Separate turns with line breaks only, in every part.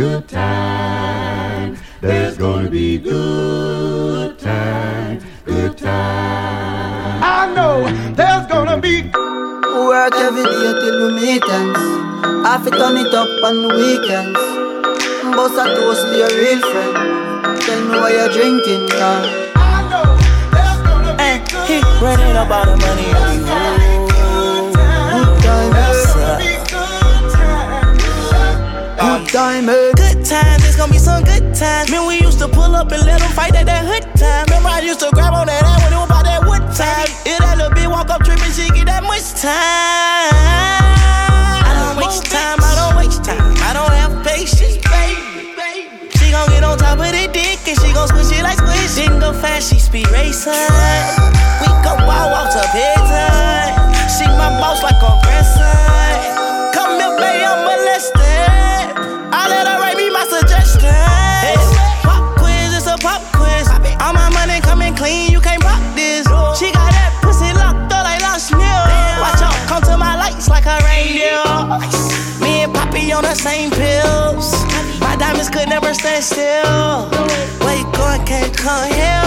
good times. There's gonna be good times, good times. I know there's gonna be
work every day till we meet ends. Half it turn it up on the weekends. Boss a toast to your real friend. Tell me why you're drinking, girl.
I know there's gonna be
Hey,
good
he running up all the money
good time, eh?
Good times, it's gonna be some good times. Man, we used to pull up and let them fight at that hood time. Remember, I used to grab on that ass when it was about that wood time. If that little bitch walk up tripping, she get that much time. I don't waste time, I don't waste time. I don't have patience, baby. She gon' get on top of the dick and she gon' squish it like squish. She go fast, she speed racing. We go wild off to bedtime. She my boss like a grandson. On the same pills. My diamonds could never stand still. Where you going, can't come here.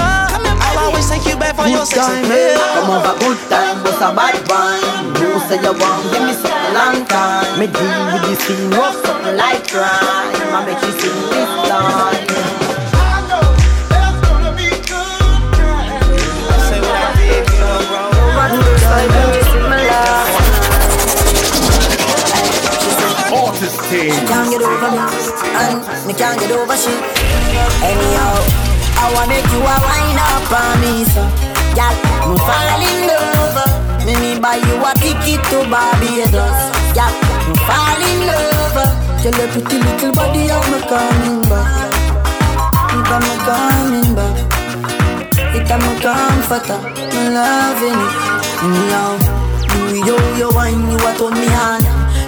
I'll always take you back for your
Good
sex
time, eh? Come
appeal.
over, good time, but a bad wine. You say you want, give me something long time. Me deal with this thing, rough something like crime. I make you sing this line. Over me, and me can't get over shit. Anyhow, I wanna make you a wine up on me, so Girl, me fall in love. Me me buy you a ticket to Barbados. Girl, me fall in love. Your pretty little body, I'm coming back. It am me coming back. It am me comforter. Me loving it. Now, you yo yo wine, you a turn me on.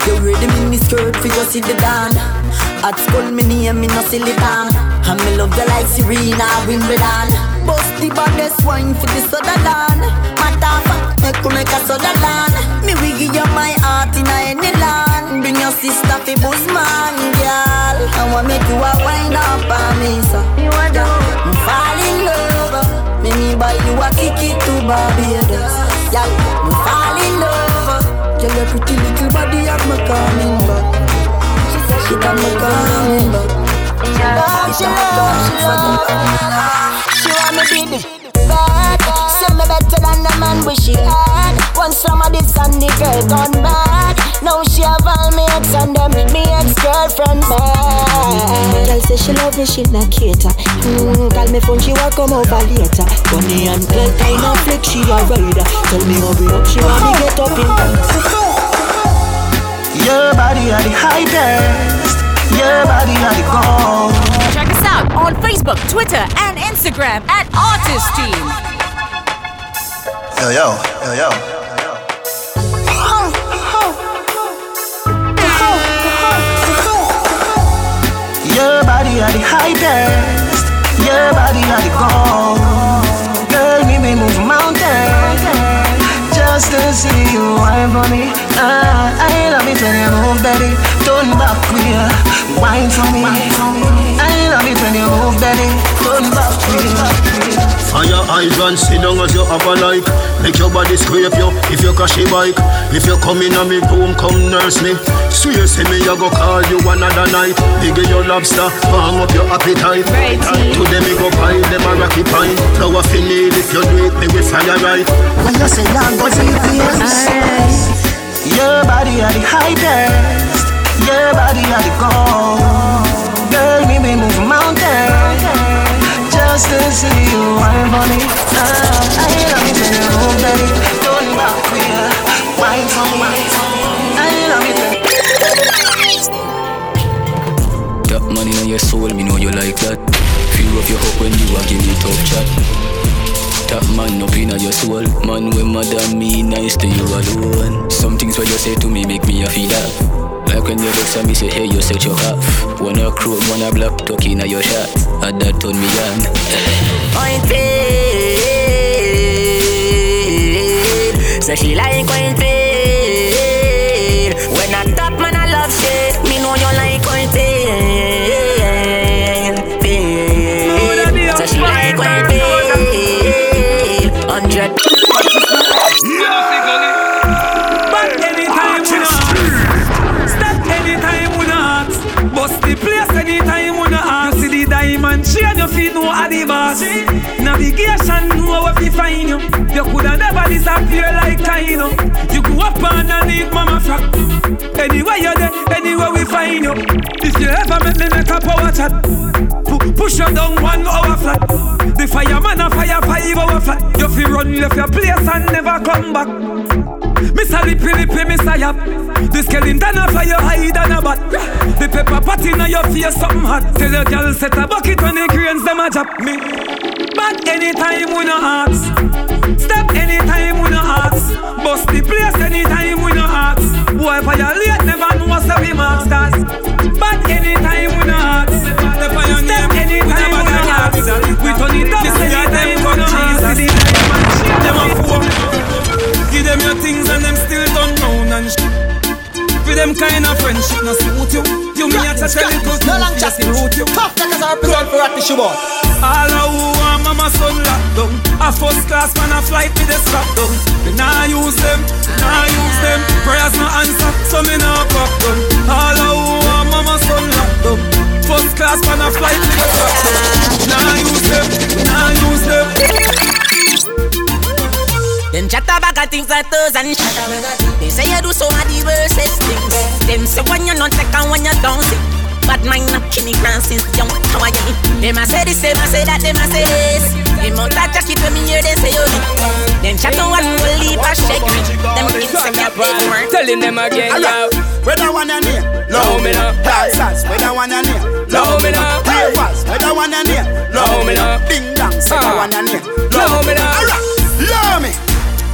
You ready me me skirt for you see the dan. At school me name me no silly down. And me love you like Serena Wimbledon. Bust the baddest wine for the Sutherland. Matter fact, make you make a Sutherland. Me will give you my heart in a any land. Bring your sister fi Busman, girl. I want make you a wine up on me, so. You want to? Me fall in love. Me me buy you a ticket to Barbados. Girl, me fall in love. Girl, your pretty little body me coming back. She said she got me coming. She
want me be the bad Say me better than the man where she had Once this and the girl gone bad Now she have all me ex and them Me ex-girlfriend bad Girl say she love me, she not cater mm, Call me phone, she want come over later Bunny and girl kind of flick, she a rider Tell me hurry up, she want me get up in
Your body are the highest. Your body are the gold.
Check us out on Facebook, Twitter, and Instagram at Artist Team.
Yo, yo, yo, yo.
Your body are the highest. Your body are the gold. Girl, me me move mountains just to see you wine for me. Ah, I love it when you move, baby. Turn back queer, wine for me. I love it when you move, baby. Turn back queer.
Fire hydrant, sit down as you have a like Make your body scrape you if you crash a bike. If you come in a me room, come nurse me. Swear say me, I go call you another night. Big your lobster, warm up your appetite. Today me go buy them a rocky pine Flour fi need if you do it, me will fire right.
When you say young, but serious Your body are the highest. Your body are the gold Girl, me me move mountains Just to see you wine for me ah, I love you baby Don't back queer Wine for me I love it
That money on your soul, me know you like that. Feel of your hope when you are me tough chat. That man up in your soul, man when madam me nice to you alone. Some things what you say to me make me a feel that. Like when you look at me say hey you set your half. Wanna chrome, wanna black talking at your shot. And that turn me on.
Point paid Say she like point
find you. You coulda never disappear like Kaino. You grew up underneath mama frack. Anywhere you're there, anywhere we find you. If you ever make me make a power chat, pu- push you down one hour flat. The fireman a fire five hour flat. You fi run left your place and never come back. Mr. Lippy Lippy, Mr. Yap The skeleton a fire hide and a bat The pepper pot in your face something hot Tell your girl set a bucket when the cranes them a drop me But anytime we no ask. Step anytime we no ask. Bust the place anytime we no ask. Boy violate never know say we marks cause But anytime we no ask. Step anytime we no ask. We turn it up anytime we no ask. Them a fool Give them your them kind of friendship no suit you. You me a touch a little
No long chat
root you.
Tough like as our for at the show
All of who want mama son locked down. A first class man a flight with the strap down. We nah use them, nah use them. Prayers no answer, so me nah pop down. All of who want mama son locked down. First class man a flight with the strap down. Nah use them, nah use them
Them chat about a things like those and shit. They say you do so are the worstest things. Them say when you're not take and when you don't see. But mine not Kenny Grant since young. How are you? Them a say this, them a say that, them a say this. Them out that jacket when me hear them say you. Them chat on one will leave a shake. Them insect a big work.
Telling them again, yo.
Whether one and near
Low me now.
Dancers Whether one and near
Low me now.
Ravers Whether one and near
Low me now.
Ding dong Whether
Ah.
one and near
Low me now.
Alright Love me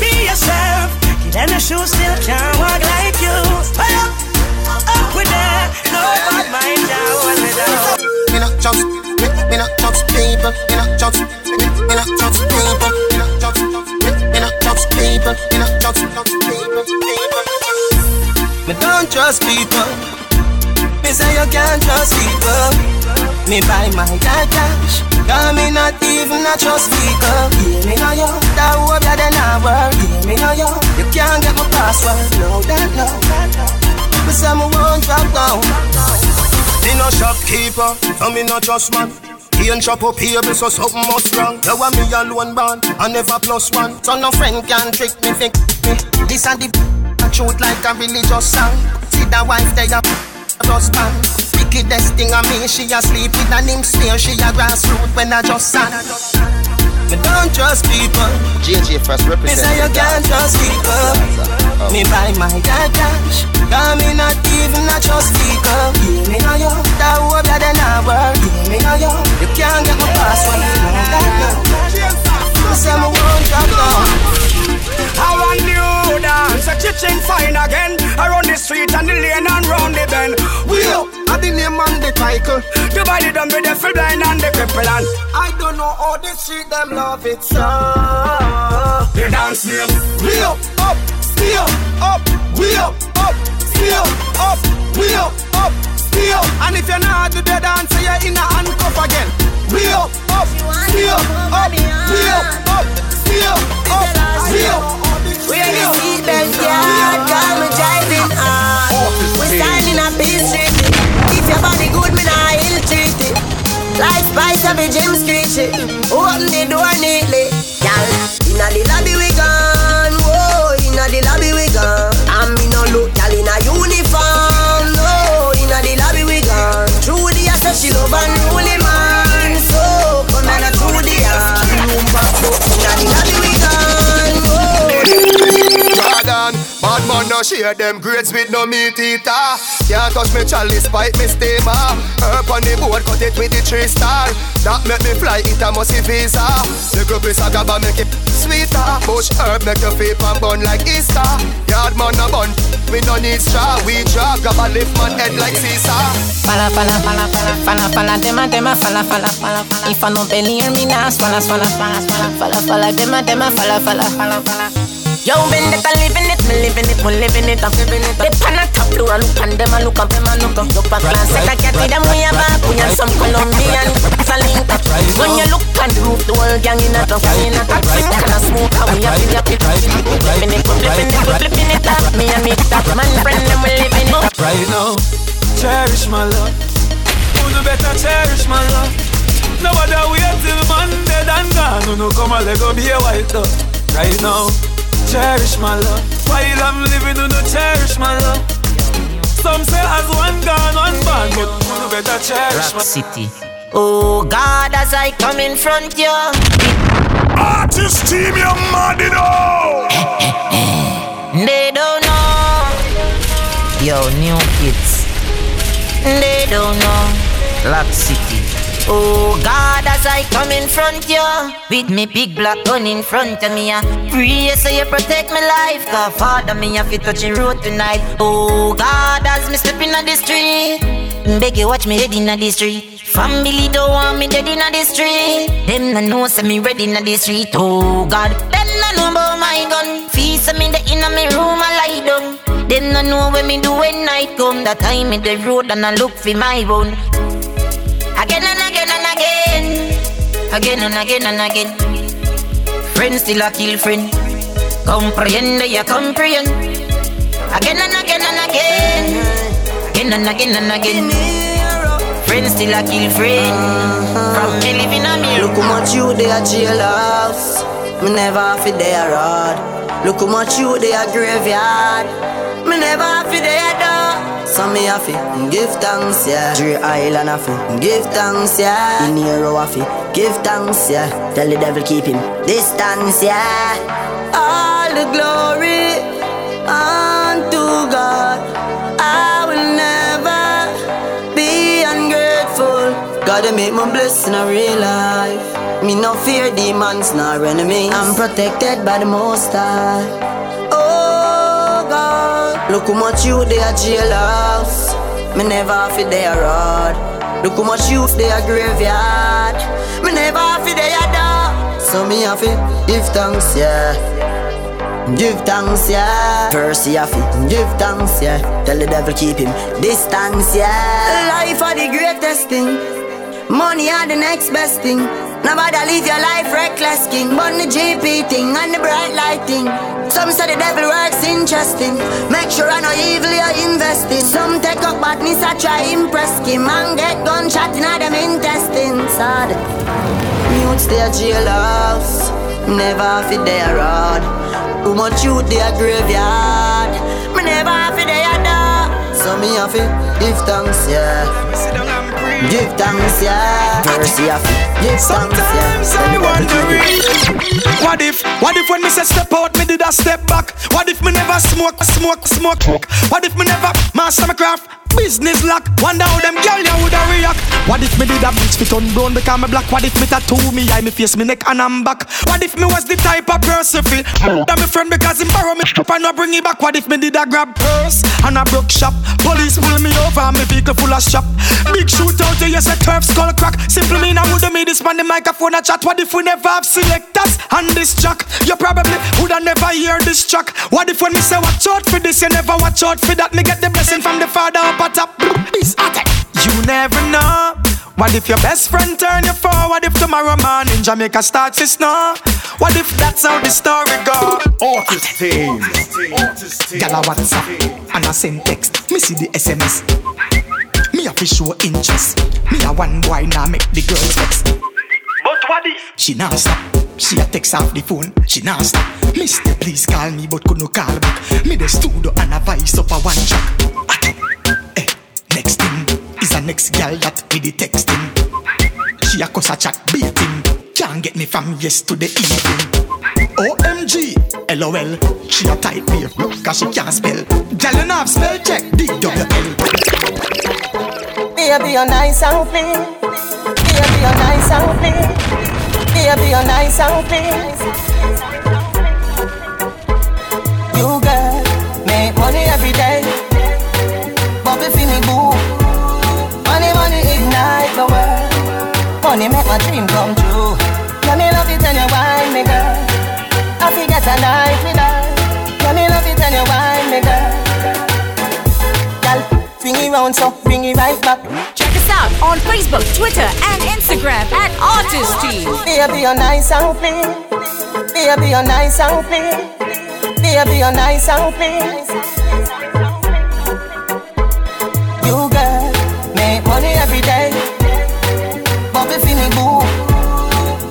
be yourself. Give them a shoe, still can't walk like you. Free up, up with that. No bad mind, down, hold me down.
Me not just, me, me not just people. Me not just, me, me not just people. Me not just, me, me not just people. Me not just, just people, people. Me don't trust people. Me say you can't trust people. Me buy my car cash. Cause me not even a trust people. Yeah, me know you. That hope that they not work. Yeah, me know you. You can't get my password. No, that no. Me say me won't drop down.
Me no shopkeeper, so me no trust man. He ain't shop up here, so something must wrong. You want me alone born, I never plus one.
So no friend can trick me, think me. This and the truth like a religious song. See the wife they a husband. Wickedest thing I mean, she asleep with an him smear. She a grassroot when I just sang. Me don't trust people.
JJ first
Me
represent.
say you can't trust people. Oh. Me buy my car cash. Cause me not even a trust people. Yeah, me know you. That hope that they not work. Yeah, me know you. You can't get my password. No, that no. Me say me won't drop down.
I want new dance, a kitchen fine again. Around the street and the lane and round the bend. We up, I the name and the title. Divided them with the full blind and the cripple and
I don't know how the street them love it so.
the dance name. We up, up, stay up, up, we up, up, stay up, up, we up, up, stay up. And if you're not do the dance, you're in a handcuff again. We up, up, stay up, up, we up, up, stay up, up, stay up.
Wear the seatbelt, yeah, cause me driving hard. We standing up Beach Street. If your body good, me nah ill treat it. Life spice of a gym street shit. Open the door neatly. Y'all, inna the lobby we gone.
Share them grades with no meat eater. Can't touch me chalice, pipe me steamer. Herb on the board, cut it with the three star. That make me fly, it a must visa. The group is a gaba make it sweeter. Bush herb make your feet and bun like Easter. Yard man a bun, we no need straw. We draw, gaba lift man head like Caesar.
Fala, fala, fala, fala, fala, fala, dema, dema, fala, fala, fala, fala. If I belly, hear me now, swalla, swalla, swalla, swalla, fala, fala, dema, dema, fala, fala, fala, fala. Yo, Vendetta living it, me living it, me living it, I'm living it. The pan a top floor, look and them a look up, them a look up. Look back, glance, get it, them we a back, we and some Colombian, it's a link up. When you look on the roof, the whole gang in a top, gang in a top. Can a smoke, how we a feel up it. Flipping it, flipping it, flipping it up. Me and me top man friend, them we living it up.
Right now, cherish my love. Who better cherish my love? No other wait till Monday and gone. Who no come a let go be a white dove. Right now cherish my love. While I'm living, do not cherish my love. Some say as one gone, one born, but you better cherish
Rock
my
City. Oh God, as I come in front you.
Artist team, you mad you know.
They don't know. Yo, new kids. They don't know. Rock City. Oh God, as I come in front you With me big black gun in front of me uh, Pray so you protect my life Cause father me have to touch the road tonight. Oh God, as me step in the street Beg you watch me dead in the street. Family don't want me dead in the street. Them no know say me ready in the street. Oh God, them no know about my gun. Feast me the in my room I lie down. Them no know when me do when night come. That time in the road and I look for my bone Again and again and again. Again and again and again. Friend still a kill friend. Comprehend, you comprehend. Again and again and again. Again and again and again. Friend still a kill friend. From me living a me.
Look how much you they a jailhouse. Me never have it there rod. Look how much you they a graveyard. Me never it there door. So me to give thanks, yeah. Dre Island to give thanks, yeah. In Nero oh, have to give thanks, yeah. Tell the devil keep him distance, yeah. All the glory unto God. I will never be ungrateful. Gotta make my blessing a real life. Me no fear demons nor enemies. I'm protected by the Most High. Oh God, look how much you they a jailhouse. Me never have it there rod. Look how much youth they a graveyard. Me never have it there door. So me have it give thanks, yeah. Give thanks, yeah. Mercy have it. Give thanks, yeah. Tell the devil keep him distance, yeah. Life are the greatest thing. Money are the next best thing. Nobody live your life reckless, king. But the GP thing and the bright light thing. Some say the devil works interesting. Make sure I know evil you're investing. Some take up badness, I try impress him and get gunshot in them intestines. Sad. Mutes they a jailhouse. Never have it there rod. Too much youth they a graveyard. Me never have it there door. So me have it give thanks, yeah. Give thanks, yeah. Mercy it. Give thanks, yeah.
Sometimes I wondering What if, what if when me say step out, me a step back? What if me never smoke, smoke, smoke? What if me never master my craft? Business lock, wonder how them girl ya woulda react. What if me did a bleach fit on brown because me black? What if me tattoo me eye, me face, me neck and I'm back? What if me was the type of person fi that me friend because him borrow me up and not bring it back? What if me did a grab purse and a broke shop? Police pull me over and me vehicle full of shop. Big shootout, yes a turf skull crack. Simple mean I woulda made this man the microphone a chat. What if we never have selectors on this track? You probably woulda never hear this track. What if when me say watch out for this, you never watch out for that? Me get the blessing from the father up at top. This attack. You never know. What if your best friend turn you for? What if tomorrow morning Jamaica starts to snow? What if that's how the story go?
Artist team.
Gyal a WhatsApp and I send text. Me see the SMS. Me a fi show interest. Me a one boy now make the girls vex. If she not stop? She a text off the phone. She not stop. Mister, please call me, but could no call back. Me the studio and a voice up a one track. Eh, next thing is a next girl that me the texting. She a cuss a chat baiting. Can't get me from yesterday evening.
OMG, LOL. She a type me, cause she can't spell. Girl, you know spell check, D-W-L.
Baby, you're nice and clean. Baby, you're nice and clean. Baby, you're nice and clean. You girl, make money every day. Bobby me boo. Money, money ignite the world. Money make my dream come true. Let me love it and you wine me girl. I forget a night with her. Let me love it and you wine me girl. Girl, swing it round so
on Facebook, Twitter, and Instagram at Artist Team.
Baby, you're nice and clean. Baby, you're nice and clean. Baby, you're nice and clean. You girl, make money every day. Bobby for me boo.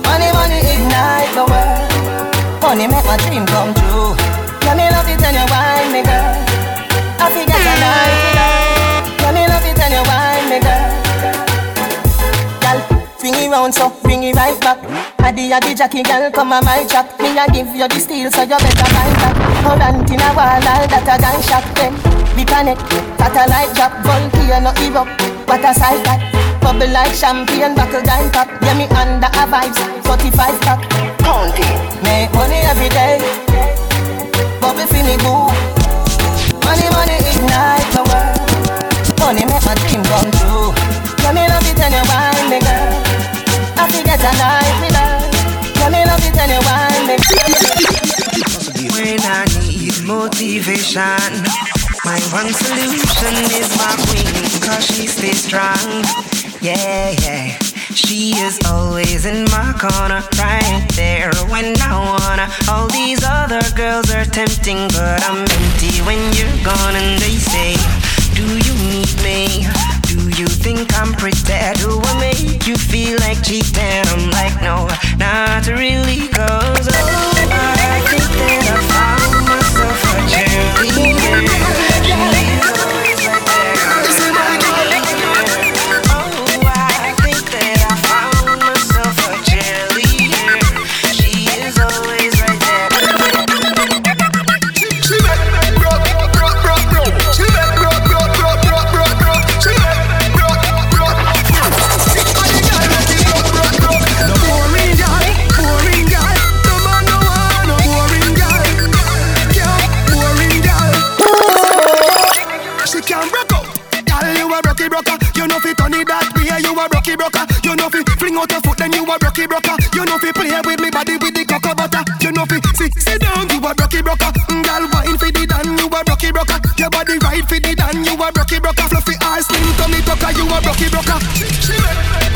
Money, money ignite the world. Money make my it right back. Addy addy Jackie girl come on my track. Me a give you the steel so you better buy back. On in a wall all that a gunshot them. We connect, satellite drop, volcano erupt. What a sight that. Bubble like champagne, buckle dime pop. Yeah, me under a vibes, 45 pack. County. Make money every day. Bubble me boo. Money, money ignite the world. Money make my dream come true. Yeah, me love it and you wine me girl.
When I need motivation, my one solution is my queen, cause she stays strong. Yeah, yeah. She is always in my corner, right there when I wanna. All these other girls are tempting, but I'm empty when you're gone. And they say, Do you need me? Do you think I'm pretty? Do I make you feel like cheating? I'm like, no, not really, cause oh,
fling out your foot, then you a broky broker. You know fi play with me body with the cocoa butter. You know fi sit sit down. You a broky broker. Mm, Girl, wine fi the dan. You a broky broker. Your body right fi the dan. You a broky broker. Fluffy ass slim tummy tucker. You a broky broker. She, she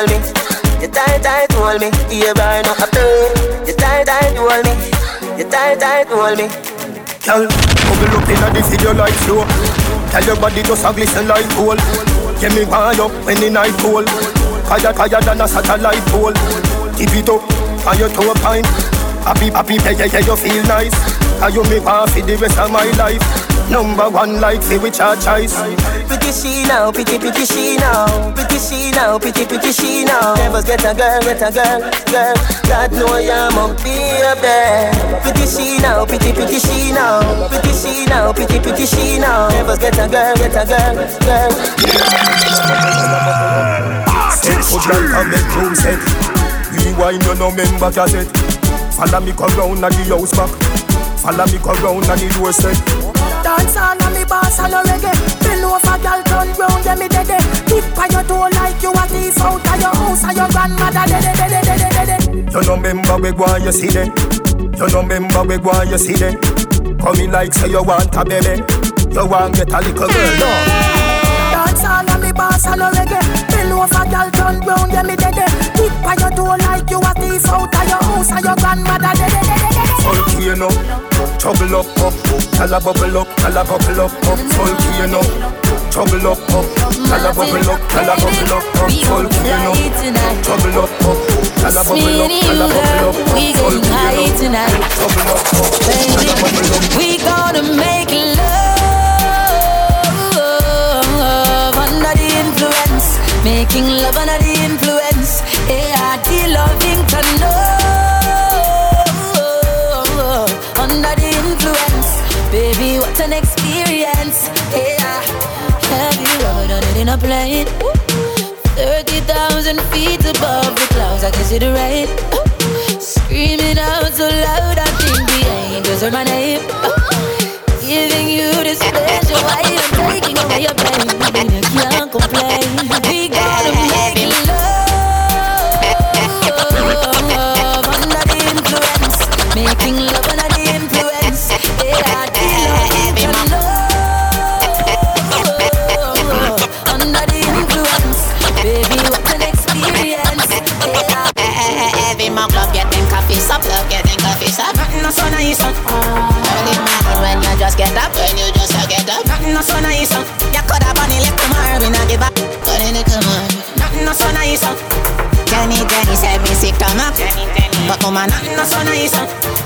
hold me. You tight, tight, hold me. You burn up a. You tight, tight, hold me. You tight, tight, hold me.
Girl, bubble up inna the video like flow. Tell your body just a glisten like gold. Get me wired up when the night cold. Higher, higher than a satellite pole. Tip it up on your toe pine. Happy, happy, yeah, yeah, yeah, you feel nice. And you me want for the rest of my life. Number one like say which our choice.
Pretty she now, pretty pretty she now, pretty she now, pretty pretty she now. Never get a girl, get a girl, girl. God know I'm up there. Pretty she now, pretty pretty she now, pretty she now, pretty pretty she now. Never get a girl, get a girl, girl.
Set foot like a bedroom set. Rewind you no member cassette. Follow me go round at the house back. Follow me go round at the door set.
Dance on me boss and no reggae Bend over girl turn round yeah me dead Tip on your toe like you a thief out of your house And your grandmother dead dead dead dead dead
You no member we go you see them. You no member we go you see them. Come in like say you want a baby. You want get a little girl no.
Dance on me boss and no reggae Bend over girl turn round yeah me dead Tip on your toe like you a thief out of your house And your grandmother dead dead dead dead
Volcano, trouble up, up, tell a bubble up, tell a bubble up, up, volcano,
Trouble up, up, tell a bubble up, tell a bubble up, up, up. Trouble up, up, tell a bubble up, tell a bubble up, up, up. Trouble up, up, tell a bubble up.
We gonna make love. Under the influence, making love under the plane? Thirty thousand feet above the clouds, I can see the rain. come and I'm
not so nice.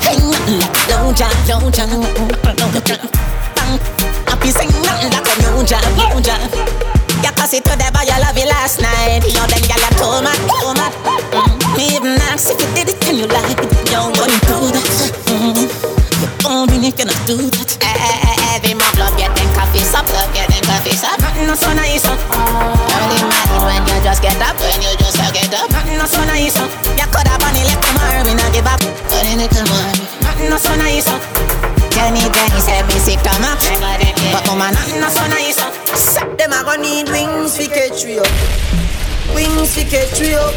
Ain't nothing like a low jack, low jack, low jack. Happy sing nothing like a low jack, low jack. You toss it to the boy you love you last night. Yo, then girl, I told my, told my. Mm-hmm. Me even ask if you did it, can you like it? Yo, wouldn't do that. You don't really gonna do that. Every month, love you, then coffee up, love you, then coffee up. Nothing so nice. Early mind when you just get up, when you just get up. Nothing so nice little man. Nothing not so nice. Tell me then said me sick come up. But oh man, nothing not so nice. Up.
Them a gonna need wings for catch me up. Wings for catch me up.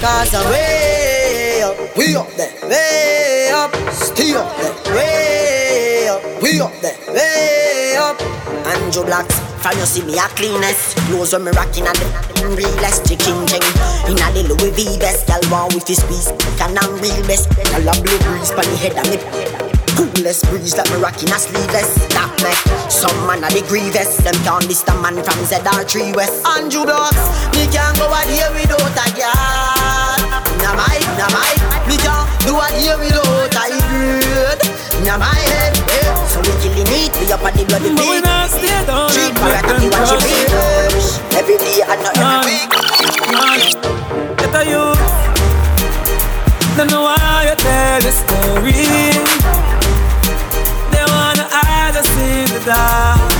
Cause I'm way up, we up there, way up, still up there, way up, we up. Andrew Blacks. From you see me a cleanest. Clothes when me rocking at the realest Chicken ching In a the Louis V best Girl want with his piece Can I'm real best. Girl a blow breeze Pon the head of me. Coolest breeze like me rocking a sleeveless. That make some man a the grievous. Them can't list a man from ZR3 West. Andrew Blocks Me can't go out here without a girl. Nah my, nah my Me can't do a here without a bird Nah my head, So we killing it, we up at the bloody
But we
beat
not stay down
Treat
and
parrot
let
and
them
watch it
the
Every day and not every week.
Get a youth. Don't know why you tell the story. They wanna hide us in the dark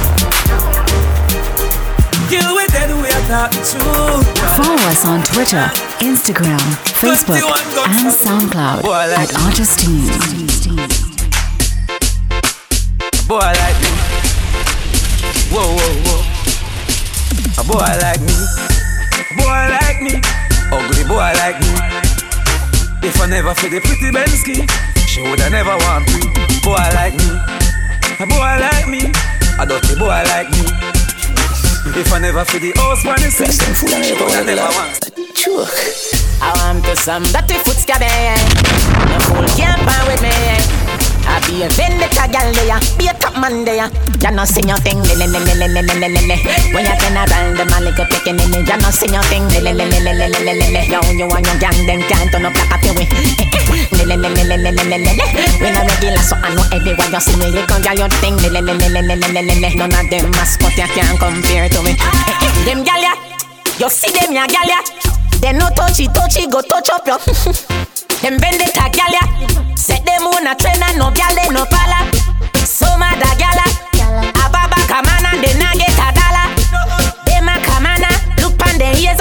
Kill with
Follow us on Twitter, Instagram, Facebook, and SoundCloud at Artist Team.
boy like me. Whoa, whoa, whoa. A boy like me. A boy like me. Ugly boy like me. If I never feel the pretty Benz key, she woulda never want me. Boy like me. A boy like me. A dirty boy like me. If I never feel the house when it's she woulda never want
Choke. I want to some dirty foot scabby. No fool can't find with me. I be a vendetta gal there, be a top man there. Ya no sing your thing, le le le le le le le le le. When you turn around, the man like a picking in it. Ya no sing your thing, le le le le le le le le le. Yo, you and your gang, then can't turn up like a peewee. Le. When I regular, so I know everywhere you see me. You can gal your thing, le. None of them mascot ya can't compare to me. Them gal ya, you see them ya gal ya. They no touchy touchy, go touch up your. Them vendetta gal ya Set them on a train and no gal they no pala So mad a gala Ababa kamana they na get a dollar Them a kamana Look pan the ears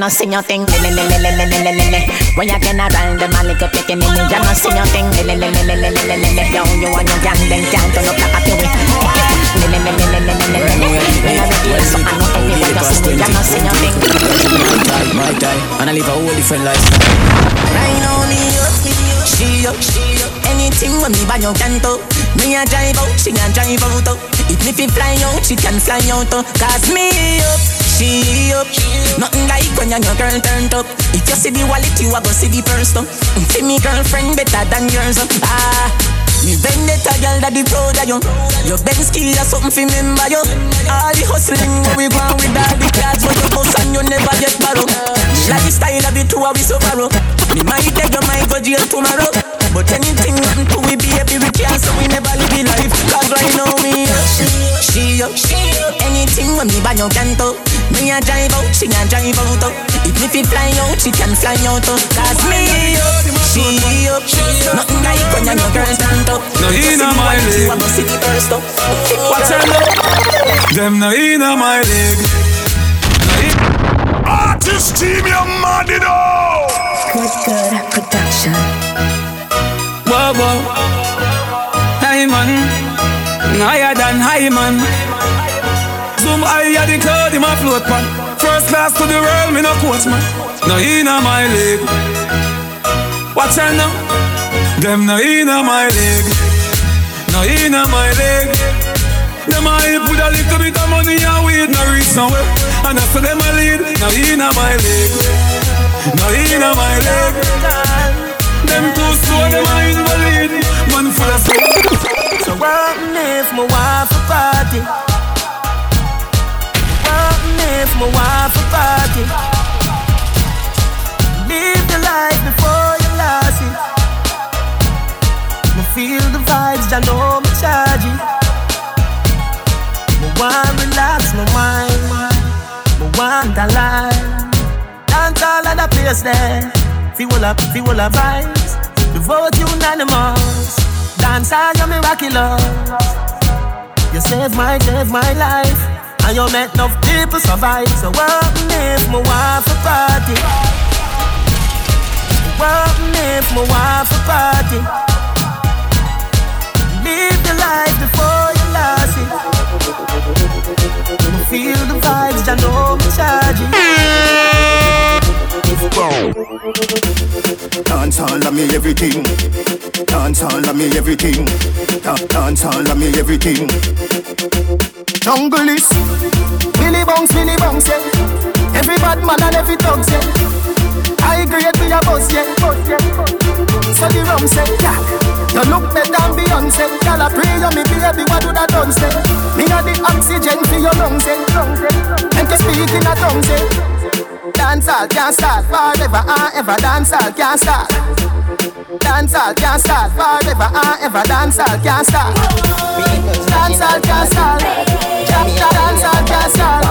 no see nothing. When you can run the man like a picking in, you no see nothing. Yo, you want your gang, then gang, don't look like a kiwi.
My time, and I live a whole different life.
Right on me up, me up, she up, she up. Anything when me buy your canto, me a drive out, she a drive out. Even if me fly out, she can fly out. Cause me up up. Nothing like when your girl turned up. If you see the wallet, you a go see the purse. Oh. See me girlfriend better than yours. oh. Ah. Me vendetta girl that the proud of you. Your Benz key or something fi remember you. All the hustling we on with all the cards but you bust and you never get borrow. Of the two of we so borrow. Me might take your mind go jail tomorrow. But anything happen to we baby we can't so we never she up, she up. Anything when me buy you can to. Me a drive out, she a drive out. Oh. If me fi fly out, she can fly out. Oh. Cause me up, she up. Nothing like when you your girl stand up.
No inna my league. Watch out, them no inna my league.
Artist team, you're mad it all.
Good, good production.
Whoa, whoa. Hey man, higher than high man. Zoom higher the cloud in my float man. First class to the world, me no coach man. No inna my league. Watch out now. Them no inna my league. No inna my league. Them a with a little bit of money and weed no reach nowhere. And I say them a lead. No inna my league. No inna my league. Them too slow, them a invalid. Man full of
So what if my wife a party? What if my wife a party? Live the life before you lost it. Me feel the vibes, I know me charge it. Me want relax my mind. Me want a life. Dance all of the place there. Feel up, feel up vibes. The vote unanimous. Dance all you miraculous. You save my, save my life. And you make enough people survive. So what if my wife a party? What if my wife a party? Live the life before you lost it. Feel the vibes, I know me charging.
Dance all of me everything. Dance all of me everything. Da- Dance all of me everything. Jungle is Billy Bounce, Billy Bounce, yeah. Every bad man and every dog, yeah. I grade with a boss, yeah. So the rum say, yeah. You look better than Beyonce. Girl, I pray you me baby, what do that done say? Me a the oxygen for your lungs, yeah. And to speak in a tongue, say. Dancehall can't start forever and ever. Dancehall can't start. Dancehall can't start forever and ever. Dancehall can't start. Dancehall can't start. Dancehall can't start.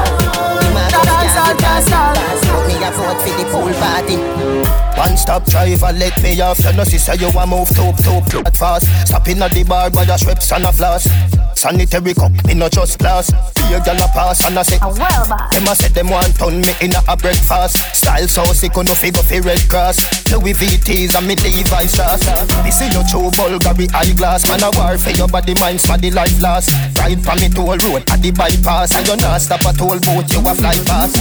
Dancehall can't start.
Put me a vote for the pool party.
One stop driver, let me off. You know, sister, you a move too, too, too fast. Stopping at the bar by the Schweppes and a floss. Sanitary cup, me no just glass. Be a gal a pass and I say, them a say them want turn me in a breakfast. Style so sick, no figure fi Red Cross. Louis VTs and me Levi's shots. This is no true Bulgari eyeglass. Man a war for your body, mind, the life last. Ride from me toll road at the bypass. And you not stop at toll boat, you a fly past.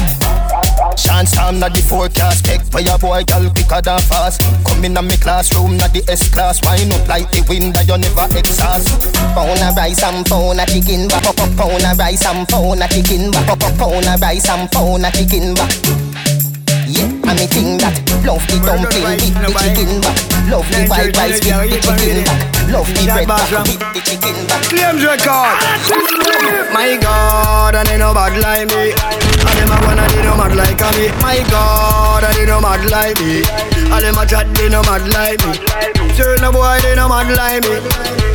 Chance time not the forecast Take for your boy, girl, quicker than fast Come in a me classroom, not the S-class Wine up like the wind that you never exhaust
Pound of rice and pound of chicken back. Pound of rice and pound of chicken back. Pound of rice and pound of chicken back. Yeah, me think that Love the dumpling with the chicken back Love the white rice with the chicken back Love the bread back with the chicken back
Claims record. My God, and they no bad like me. And them a wanna they no mad like a me. My God, and they no mad like me. And them a chat they no mad like me. Certain boy they no mad like me.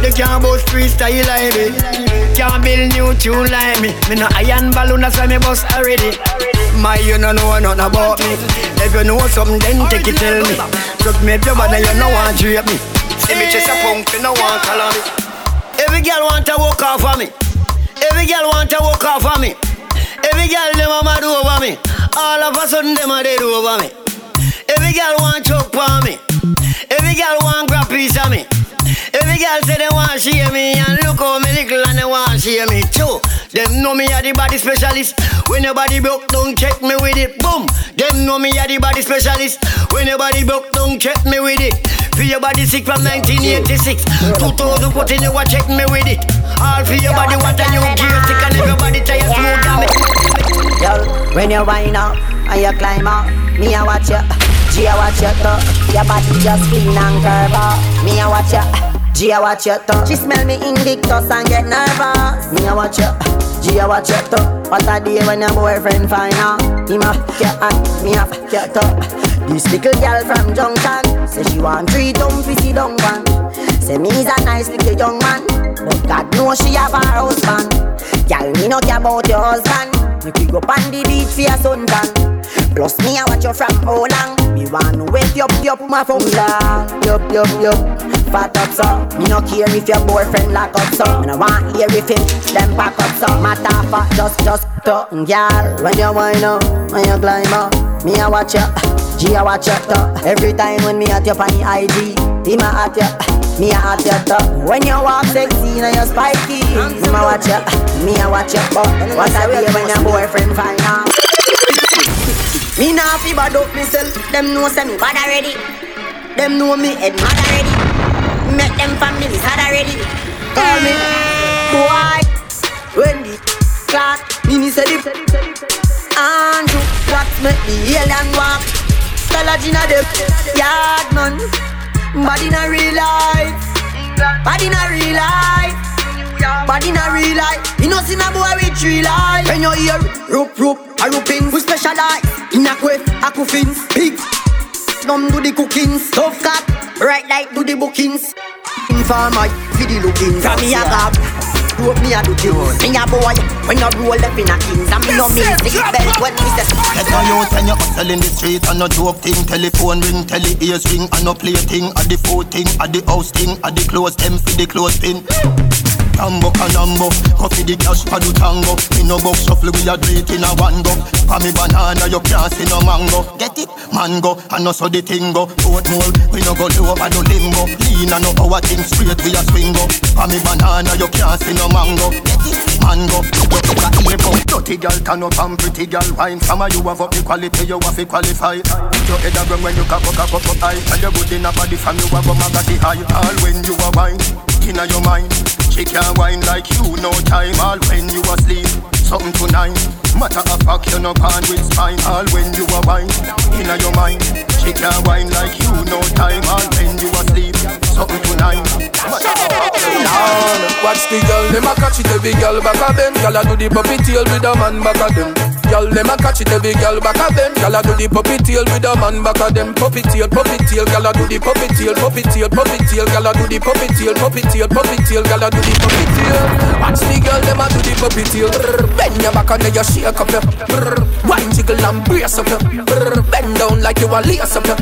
They can't bust freestyle like me. Can't build new tune like me. Me no iron balloon that's why me bust already. My you no know nothing about me. If you know something then take it tell me. Look me up your body you no want drape me. See me just a punk you no want color me. Every girl want to walk off of me. Every girl want to walk off of me. Every girl them a mad over me. All of a sudden them a dead over me. Every girl want choke on me. Every girl want grab piece of me. Every girl say they want share me and look how me little and they want share me too. Them know me a the body specialist. When your body broke, don't check me with it. Boom. Them know me a the body specialist. When your body broke, don't check me with it. Feel your body sick from 1986. 2014 you a check me with it. All for your body what a new gear stick and everybody tire smooth down me.
Girl, when you wind up and you climb up, me a watch you. G a watch you too. Your body just clean and curve up. Me a watch you.
G, I watch your tongue. She smell me Invictus and get nervous. Me, I watch your. G, I watch your tongue. What a day when your boyfriend find out. Him a your hand, me a your tongue. This little girl from Junction say she want three dumb fifty dung one. Say me is a nice little young man, but God knows she have a husband. Girl, me no care about your husband. Make we go on the beach for your suntan. Plus me I watch you from how long. Me want to wake you up, you up my phone. Yup, yup, yup fat up so. Me no care if your boyfriend lock up so. Me no want hear if him them pack up so. Matter for just, just to Girl, when you wind up, when you climb up Me a watch you, G a watch you too Every time when me at you on the IG Him a at you, me a at you too When you walk sexy and you spiky. Him a watch you, me a watch you But what I will when your boyfriend find out? Me nah fi bad up myself, them know say me bad already. Them know me head mad already. Make them families had already. Call me boy. Wendy, Clark, Mini said it. Andrew, what make the alien walk? Stella Gina them yard man. Body in a real life. Body in a real life. Body in a real life. You know, see a boy with three life. When you hear rope, rope, a rooping, we specialize in a quiff, a coffins, big. Come do the cooking, tough cat, right like do the bookings. Informer, for the looking, from me a grab. Rope me a do tunes Me a boy. When you roll up in a kings And me no mean six belt. When me say
Get on you when you hustle in the street And no joke thing. Telephone ring Tele ears ring And no play thing. At the food thing At the house thing At the clothes them For the clothes pin Tambo canambo, coffee the cash for the tango. Me no box shuffle, we a do in a one go. For me banana, you can't see no mango. Get it, mango, I and also the tingo. Boat mold, we no go low over the limbo. Lean and no power thing straight, we a swing go. For me banana, you can't see no mango. Get it, mango. Dirty girl turn up and pretty girl wine. Of you have up the quality, you have to qualify. Put your head around when you cock up, cock up, high. And you good in a body from you have a magazine high. All when you are wine, inna your mind. She can't whine like you, no time. All when you asleep, something tonight. Matter of fact, you no pan with spine. All when you are wine, inna your mind. She can't whine like you, no time. All when you asleep, something tonight. Matter of fact,
Watch the girl, them a catch it every girl back of them. Girl a do the puppy tail with a man back of them. Girl, them a catch it every girl back of them. Girl a do the puppy tail with a man back of them. Puppy tail, puppy tail. Girl a do the puppy tail, puppy tail, puppy tail. Girl a do the puppy tail, puppy tail, puppy tail. Girl a do the puppy tail. Watch the girl, them a do the puppy tail. Bend your back and then you shake up your. Wine jiggle and brace up your. Bend down like you a lace up your.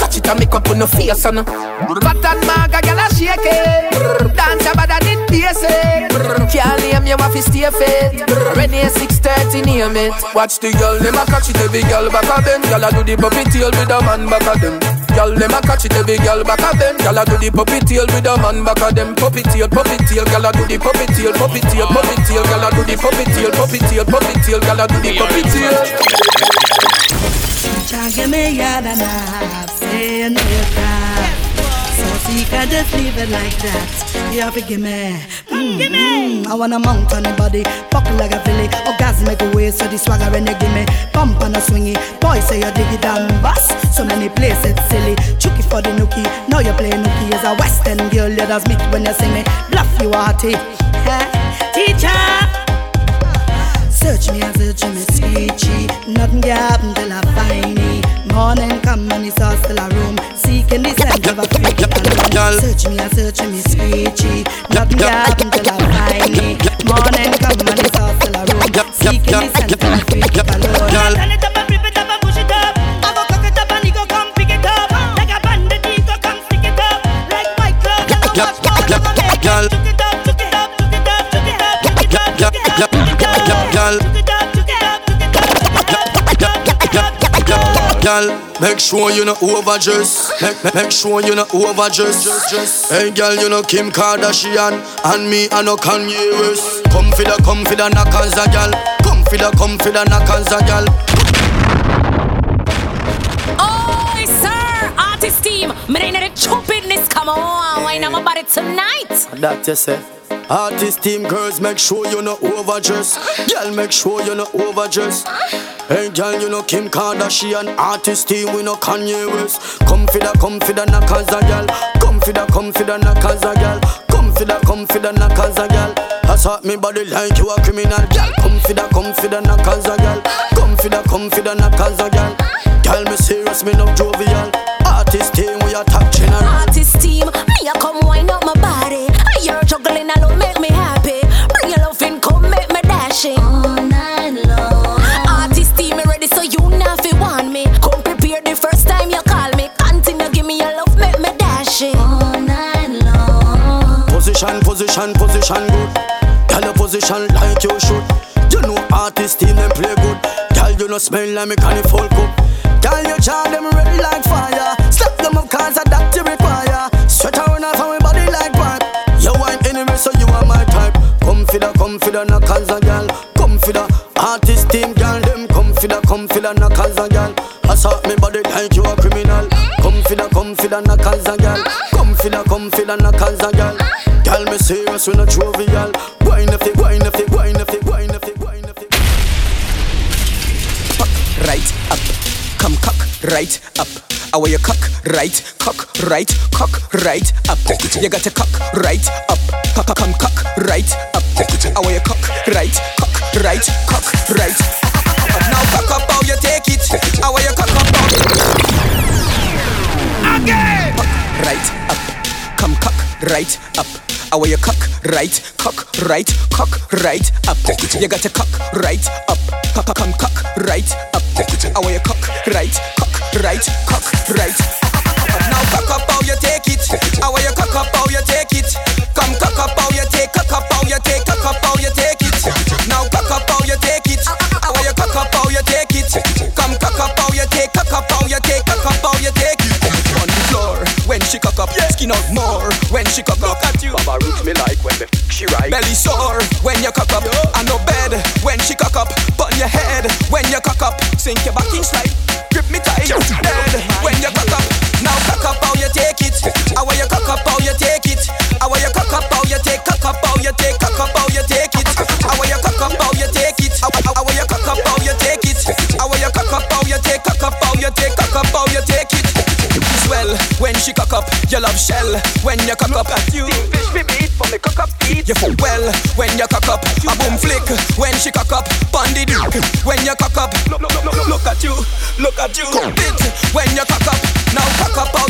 Catch it and make up on your face and. Fat and maga, girl a shake it. Dance about that in basic. Can't name you have to stay fit. Ready 6:30 name it. Watch the girl, them a catch it every girl back of them. Girl a do the puppy tail with a man back of them. Girl, them a catch it every girl back of them. Girl a do the puppy tail with a man back of them. Puppy tail, puppy tail. Girl a do the puppy tail, puppy tail, puppy tail. Girl a do the puppy tail, puppy tail, puppy tail. Girl a do the puppy tail.
Give me yard and a half, say So you can just leave it like that. You have to give me, mm, give me. I wanna mount on the body, buckle like a filly. Orgasmic way, so the swagger when you give me. Pump and a swingy, boy say you dig it and bust. So many places silly. Chucky for the nookie, now you play nookie as a western girl. You just meet when you sing me. Bluff you hearty, teacher. Search me and search me speechy. Nothing can happen till I find me. Morning come and it's all still a room. Seeking the scent of a freaky cologne Search me and search me speechy. Nothing can happen till I find me. Morning come and it's all still a room. Seeking the scent of a freaky cologne Turn it up and rip it up and push it up. I go cock it up and he go come pick it up. Like a bandit he up up, up, up, up, up, up, up
Girl, girl, make sure you not overdress. Make, make sure you not overdress. Hey, girl, you know Kim Kardashian and me, I know Kanye West. Come for the, come for the knockers, a girl. Come for the, come for the knockers, a girl.
Oh, sir, artist team, me ain't the stupidness. Come on, why not about it tonight?
That you say. Artist team girls, make sure you not overdress. Girl, make sure you not overdress. Hey, girl, you know Kim Kardashian. Artist team, we know Kanye West. Come for the, come for the knockers, a girl. Come
for the, come for the knock as a girl. Come for the, come for the knock as a girl. Assault me body like you a criminal. Girl, come for the, come for the knock as a girl. Come for the, come for the knock as a girl. Girl, me serious, me no jovial. Artist team, we attack general.
Artist team, me a come wind up my me. All night long. Artist team, ready, so you not fi want me. Come prepare the first time you call me. Continue, give me your love, make me dashing. All night long.
Position, position, position good. Girl, your position like you should. You know artist team them play good. Girl, you know smell like me can full cup. Girl, you charm them ready like fire. Slap them up cause of that you Come for the, as a girl. Come for the artist team, girl. Them come for the, come for the knock as a girl. Assault me body like you a criminal. Come for the, come for the knock as a girl. Come for the, come for the knock as a girl. Girl, me serious, we not jovial. Wine if it, wine if it, wine if it, wine if it, wine if it.
right up. Come cock right up. Away your cock right, cock right, cock right up. You got to cock right up. Cock, cock, come cock right up. Away your cock right, cock right, cock right. up. Now cock up how you take it. Away your cock up Again. Cock right up. Come cock right up. Away your cock right, cock right, cock right up. You got to cock right up. Cock, cock, come cock right up. Away your cock right, cock right, cock right. Now cock up how you take it. Away your cock up how you take it. Come cock up how you take, cock up how you take, cock up how you take it. Now cock up how you take it. Away your cock up how you take it. Come cock up how you take, cock up how you take, cock up how you take it. On the floor when she cock up, skin out more when she cock up. At you, Baba roots me like when she right. Belly sore when you cock up, and no bed when she cock up. Burn your head when you cock up, sink your back in slide. Grip me dead when you cock up. Now cock up how you take it. When she cock up, you love shell when you cock up at you. Fish me beat for me cock up eat. You fuck well when you cock up, a boom flick when she cock up, bandy dick when you cock up. Look, look, look, look, look at you, look at you. Bit when you cock up, now cock up how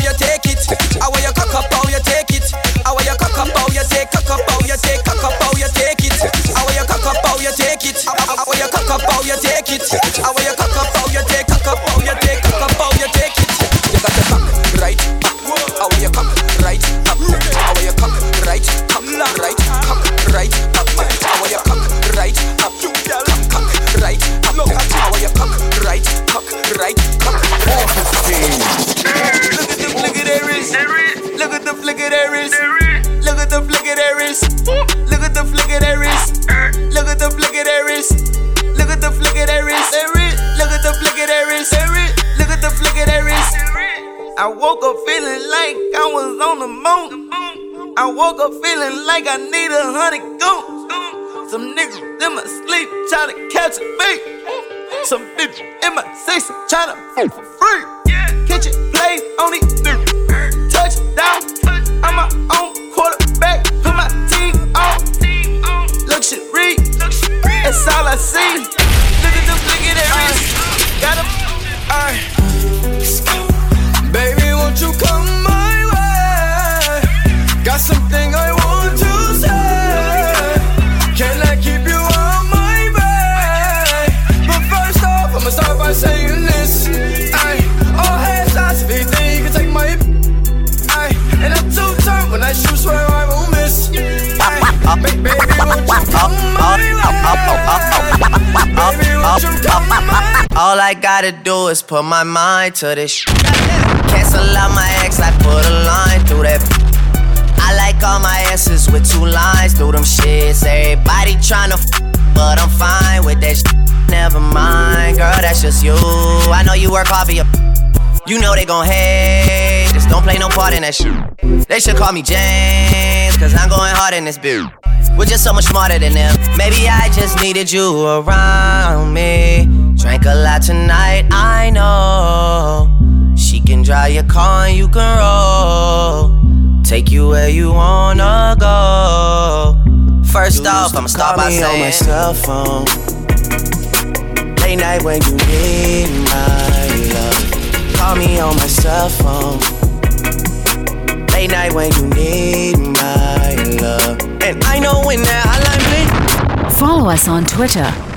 woke up feeling like I need a hundred goons. Some niggas in my sleep try to catch a beat. Some bitch in my sex try to fuck for free. Kitchen play on these niggas. Touchdown. I'm my own quarterback. Put my team on. Luxury. That's all I see.
All I
gotta do is put my mind to this. Sh- Cancel out my ex, I put a line through that. I like all my S's with two lines through them shits. Everybody tryna f, but I'm fine with that. Sh- Never mind, girl, that's just you. I know you work hard for your. You know they gon' hate. Just don't play no part in that shit. They should call me James, cause I'm going hard in this bitch. We're just so much smarter than them. Maybe I just needed you around me. Drank a lot tonight, I know. She can drive your car and you can roll. Take you where you wanna go. First off, I'ma start by saying on my cell phone. Late night when you need my love. Call me on my cell phone. Late night when you need my love. And I know when that hotline bling.
Follow us on Twitter,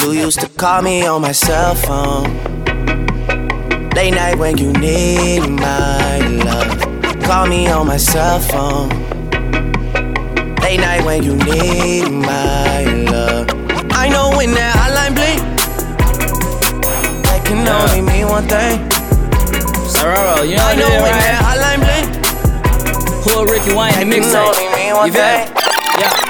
You used to call me on my cell phone. Late night when you need my love. Call me on my cell phone. Late night when you need my love. I know when that hotline bling, that can only mean one thing.
Sororo, you know
I know when
right?
that hotline bling,
Who Ricky Wayne the
that can
eh?
only mean one
You feel
thing.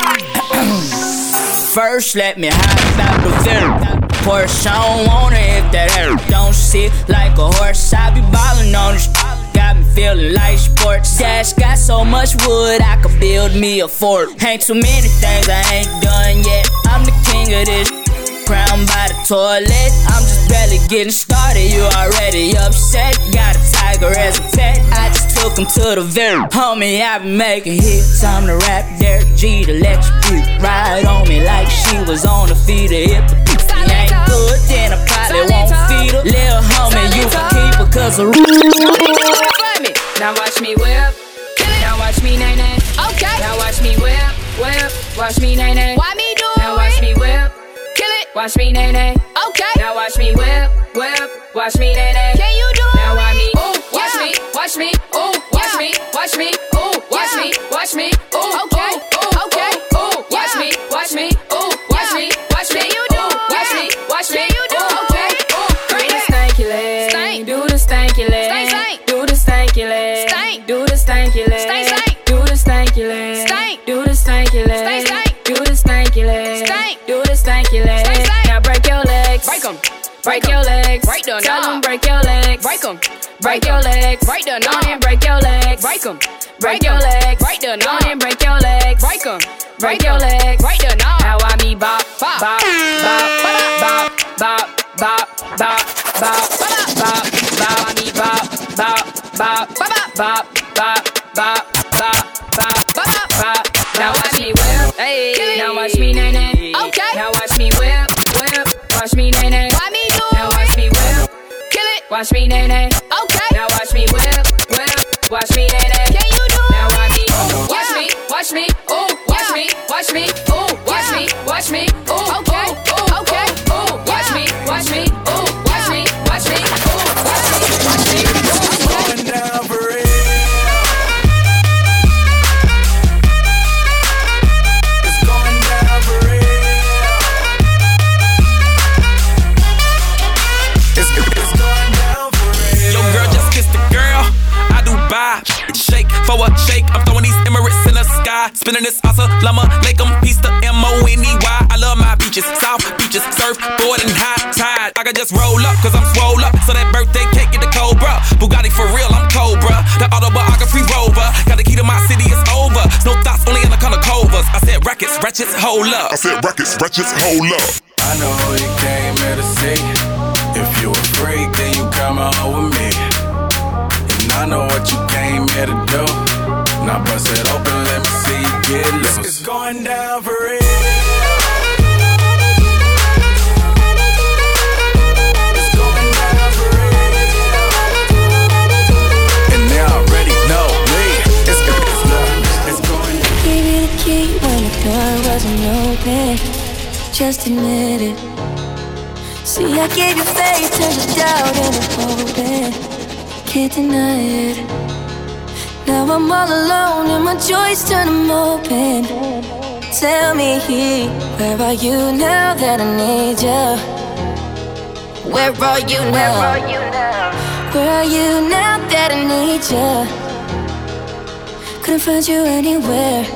First, let me hop out the film. Porsche, I don't wanna hit that air. Don't sit like a horse. I be ballin' on this. Got me feeling like sports. Dash got so much wood, I could build me a fort. Ain't too many things I ain't done yet. I'm the king of this. Crown by the toilet. I'm just barely getting started. You already upset. Got a tiger as a pet. I him to the very homie. I been making hits. I'm the rap Derek G to let electrocute. Ride on me like she was on the feet of hip. Ain't good, then I probably won't feed her. Little homie, you can keep her cause of
Now watch me whip. Kill it. Now watch me nay nay. Okay. Now watch me whip, whip. Watch me nay nay.
Why me do it.
Now watch me whip.
Kill it.
Watch me nay nay.
Okay.
Now watch me whip, whip. Watch me nay nay.
Can you do it?
Now watch me. Ooh, watch me, watch me. Ooh, watch me, watch me. Ooh, watch me, watch me. Ooh,
Okay.
ooh,
Okay.
ooh. Watch me, watch me. Ooh, watch me, watch me.
You do
watch me, watch me.
You do. Okay.
ooh. Do the stanky leg.
Stank.
Do the stanky leg.
Stank, stank.
Do the stanky leg.
Stank.
Do the stanky leg.
Stank, stank.
Do the stanky leg.
Stank.
Do the stanky leg.
Stank, stank.
Do the stanky leg.
Stank.
Do the stanky leg.
Stank, stank.
Now break your legs.
Break 'em.
Break
'em.
your legs.
Break the
Tell them break your legs.
Break 'em.
Break your legs.
Break the
on and break your legs.
Break 'em.
Break your legs.
Break the
on and break your legs.
Break 'em.
Break your legs.
Break the knob.
Now I me bop,
Bop.
bop, bop, bop, bop, bop, bop, bop, bop, bop. I me bop, bop, bop, bop, bop, bop, bop, bop, bop, bop, bop. Now watch me whip.
Hey.
Now watch me nay nay.
Okay.
Now watch me whip, whip. Watch me nay nay.
Why me do
Now watch me whip.
Kill it.
Watch me nay nay. Me,
cause I'm swole up. So that birthday cake get the Cobra. Bugatti for real, I'm Cobra. The autobiography rover. Got the key to my city, it's over. No thoughts, only in the color covers. I said rackets, wretches, hold up.
I said rackets, wretches, hold up.
I know you came here to see. If you a freak, then you come on with me. And I know what you came here to do. Now bust it open, let me see you get loose. It's going down for real.
Just admit it. See, I gave you faith, turned to doubt and hope it. Can't deny it. Now I'm all alone and my joys turn them open. Tell me, where are you now that I need you? Where are you now? Where are you now that I need you? Couldn't find you anywhere.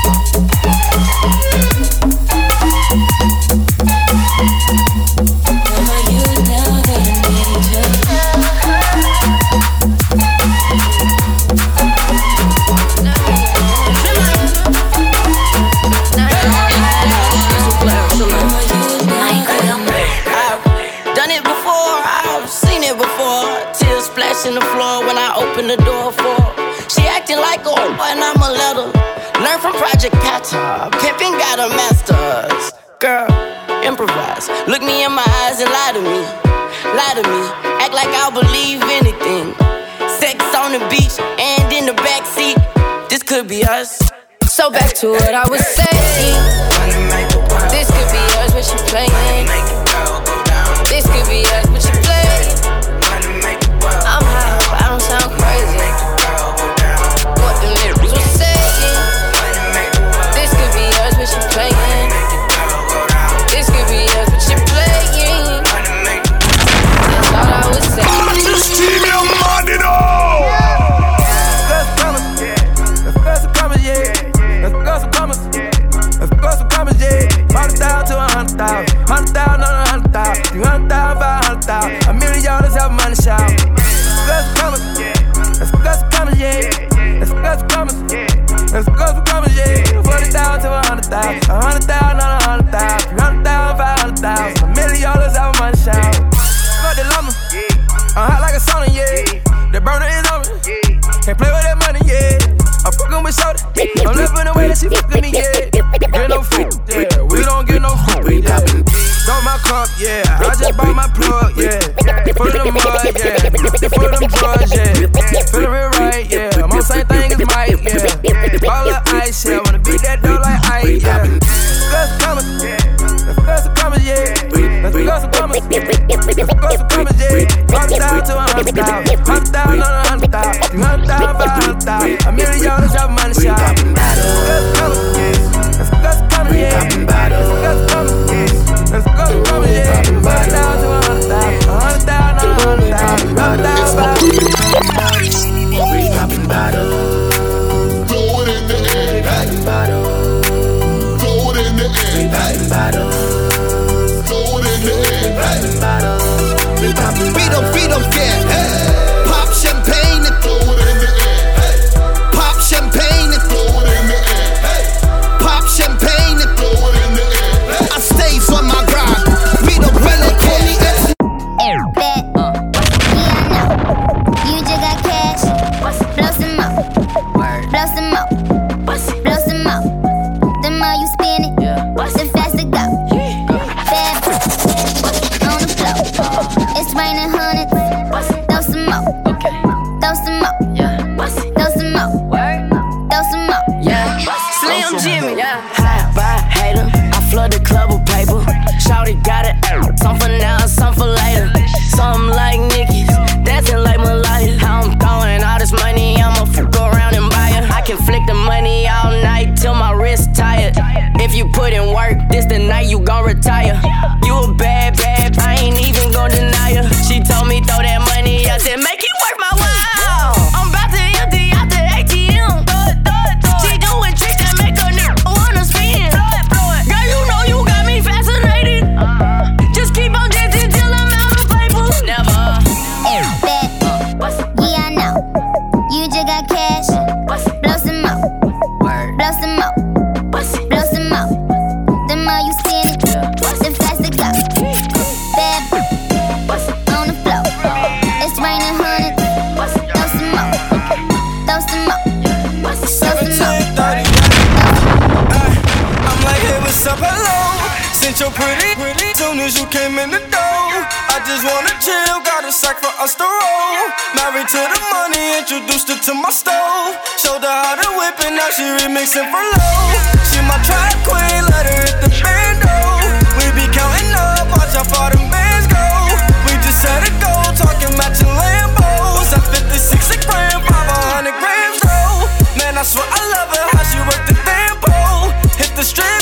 done it before, I've seen it before. Tears splashing the floor when I open the door for. She acting like a whore and I'm a letter. Learn from Project Pat. Pimpin' got a master's. Girl, improvise. Look me in my eyes and lie to me. Lie to me. Act like I'll believe anything. Sex on the beach and in the backseat. This could be us.
So back to what I was saying. This could be us, but you playing. This could be us, but you playing. I'm high, but I don't sound crazy. What the lyrics were saying. This could be us, but you playing. This could be us, but you playing. That's all I was saying.
This team, you're mad, you know.
Let's go some commas, yeah. Let's go some commas. Let's go some commas, yeah. Hundred thousand to a hundred thousand. Hundred thousand 300,000, 500,000. A million dollars out of my Let's promise. That's that's promise, yeah. Let's promise. That's that's promise, yeah. 40,000 to 100,000. 100,000 on 100,000. 300,000, 500,000. A million dollars out of my shop. Fuck the llama. I'm hot like a sauna, yeah. The burner is on me. Can't play with that money, yeah. I'm fucking with Shorty. I'm living the way that she fucking me, yeah. Get no food, yeah. We don't get no food, yeah. My cup, yeah. I just bought my plug, yeah. Full of them mud, yeah. Of them drugs, yeah. Feeling real right, yeah. The same thing as Mike, yeah. All the ice, yeah. Wanna beat that door like ice, yeah. Let's come, let's go some commas, yeah. Let's go some commas. Let's commas, yeah. Hundred thousand to a hundred thousand. Hundred thousand on a hundred thousand. Hundred thousand, five hundred thousand. A million dollars of money shop.
Beat up, yeah. I
just
wanna
chill, got a sack for us to roll. Married to the money, introduced her to my stove. Showed her how to whip it, now she remixing for low. She my track queen, let her hit the bando. We be counting up, watch how far them bands go. We just set a goal, talking matching Lambos. At 56 a gram, 500 grams. Man, I swear I love her, how she work the damn pole. Hit the strip.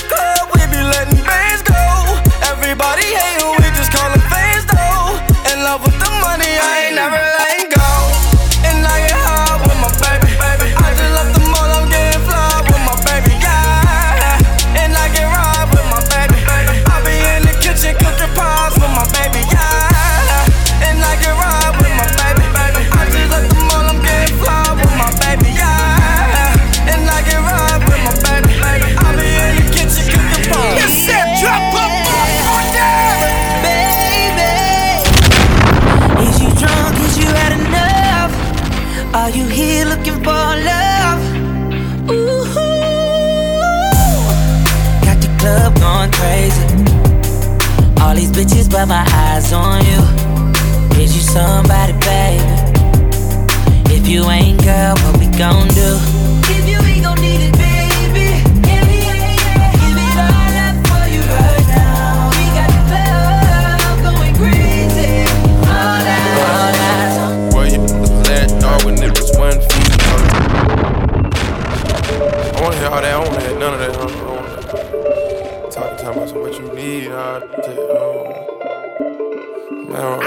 around.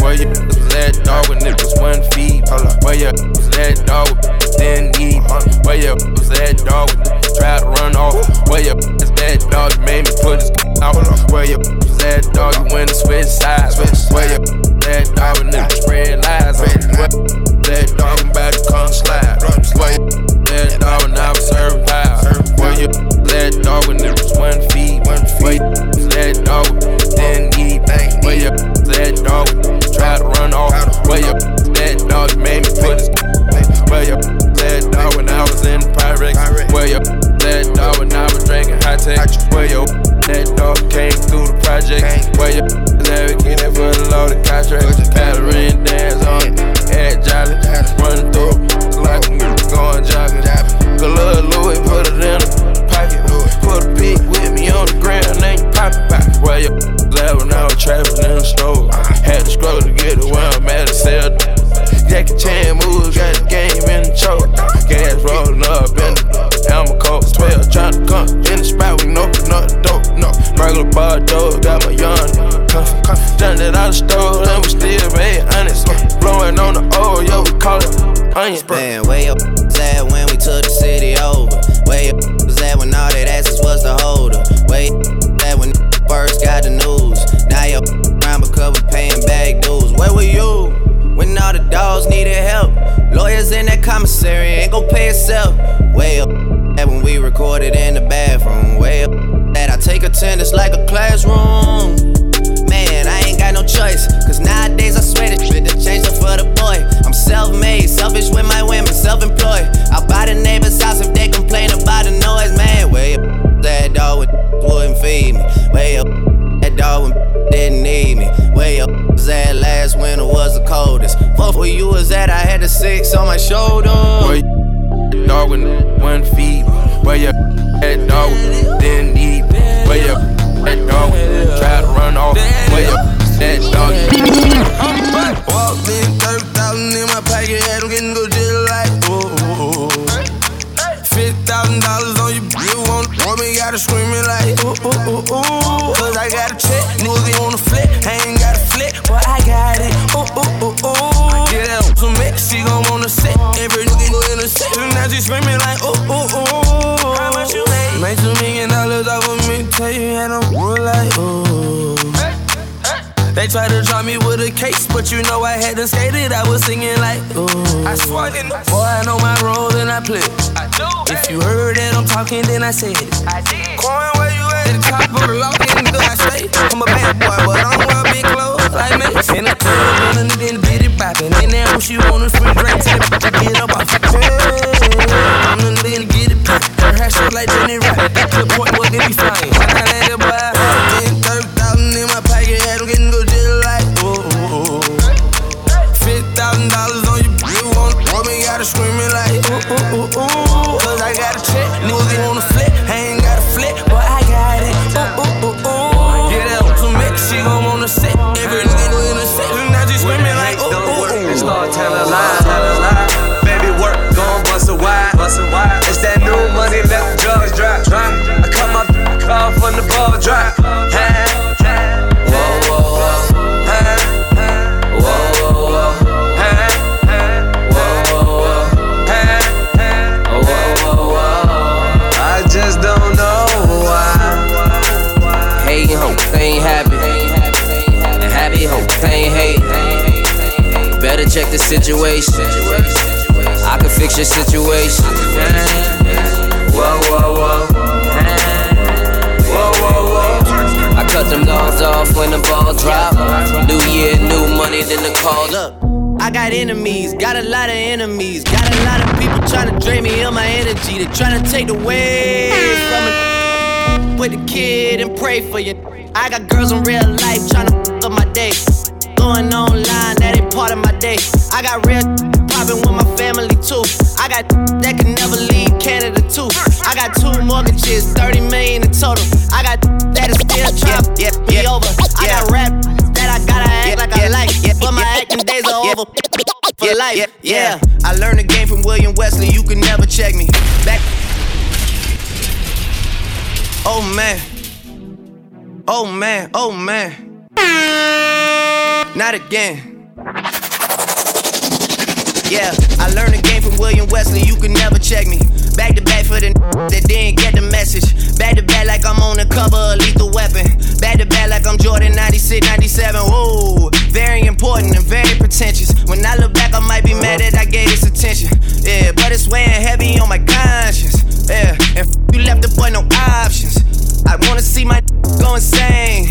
Where you was that dog when it was one feet? Where you was that dog then need? Where you was that dog tried to run off? Where you was that dog You made me put his out? Where you was that dog you went to switch sides? Where you was that dog when it was spread lies? Where you that dog about to come slide? Where you let dog when I'm serving high. Boy, you let dog when one feet. Boy, you let dog then eat.
Boy, with
a case, but you know I had to skate it. I was singing like, ooh. I swung in. Boy, I know my role and I play. I do. If you heard that I'm talking, then I said it. I did. Coin, where you at? The top of the lock and I straight. I'm a bad boy, but I don't wear big clothes like me. In the club, and then get it poppin'. And now she want a free drink, tip. Get up off the chair. I'm the nigga get it poppin'. Her hair short like Jenny Rabbit. That the point, what they be flying.
Situation. I can fix your situation. Whoa, whoa, whoa. Whoa, whoa, whoa. I cut them dogs off when the ball drop. New year, new money, then the call up.
I got enemies, got a lot of enemies, got a lot of people trying to drain me of my energy. They trying to take away from it. With the kid and pray for you. I got girls in real life trying to up my day. Going online, that ain't part of my day. I got real popping with my family too. I got that can never leave Canada too. I got two mortgages, 30 million in total. I got that is still trying yeah, be yeah, over. I got rap that I gotta act like I like, but my acting days are over. For life, yeah. I learned the game from William Wesley. You can never check me. Back. Oh man. Oh man. Oh man. Not again. Yeah, I learned the game from William Wesley. You can never check me. Back to back for the that didn't get the message. Back to back like I'm on the cover of Lethal Weapon. Back to back like I'm Jordan 96, 97. Whoa, very important and very pretentious. When I look back, I might be mad that I gave this attention. Yeah, but it's weighing heavy on my conscience. Yeah, and you left the boy no options. I wanna see my go insane.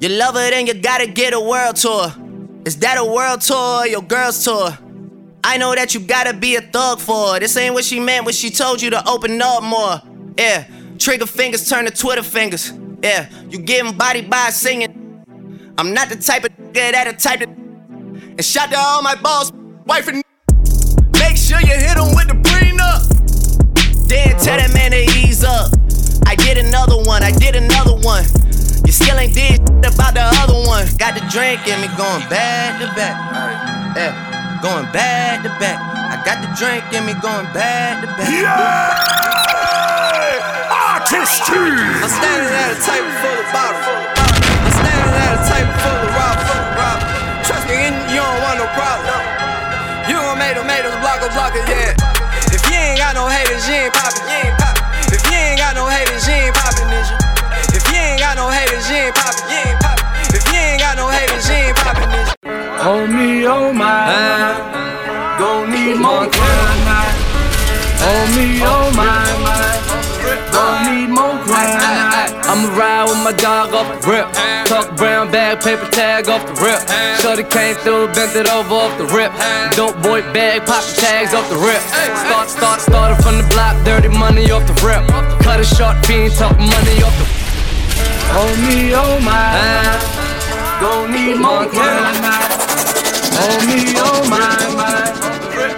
You love her, then you gotta get a world tour. Is that a world tour or your girl's tour? I know that you gotta be a thug for her. This ain't what she meant when she told you to open up more. Yeah, trigger fingers turn to Twitter fingers. Yeah, you getting body by singing. I'm not the type of nigga that a type of. And shout to all my boss, wife and. Make sure you hit him with the prenup. Then tell that man to ease up. I did another one, I did another one. Still ain't did about the other one. Got the drink in me going back to back. Yeah, going back to back. I got the drink in me going back to back.
Yeah! Artistry!
I'm standing at a table full of bottles. I'm standing at a table full of rob, full of rob. Trust me, you don't want no problem. You gon' make them haters block a blocker, yeah. If you ain't got no haters, you ain't poppin'.
Oh me, oh my, uh, gon' need more crime. Oh me, oh my, gon' need more crime.
I'ma ride with my dog off the rip. Talk brown bag, paper tag off the rip. Shorty came through, bent it over off the rip. Dope boy bag, pop the tags off the rip. Start, start, started from the block, dirty money off the rip. Cut a short fiend, talk money off the.
Oh me, oh my, gon' need more crime. Oh me, oh my,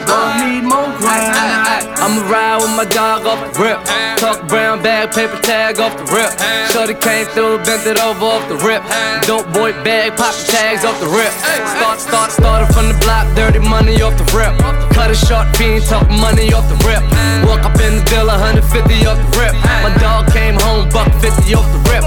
gon' need more crime.
I'ma ride with my dog off the rip. Talk brown bag, paper tag off the rip. Shorty came through, bent it over off the rip. Dope boy bag, pop the tags off the rip. Start, start, started from the block, dirty money off the rip. Cut a short fiend, talk money off the rip. Walk up in the bill, 150 off the rip. My dog came home, buck 50 off the rip.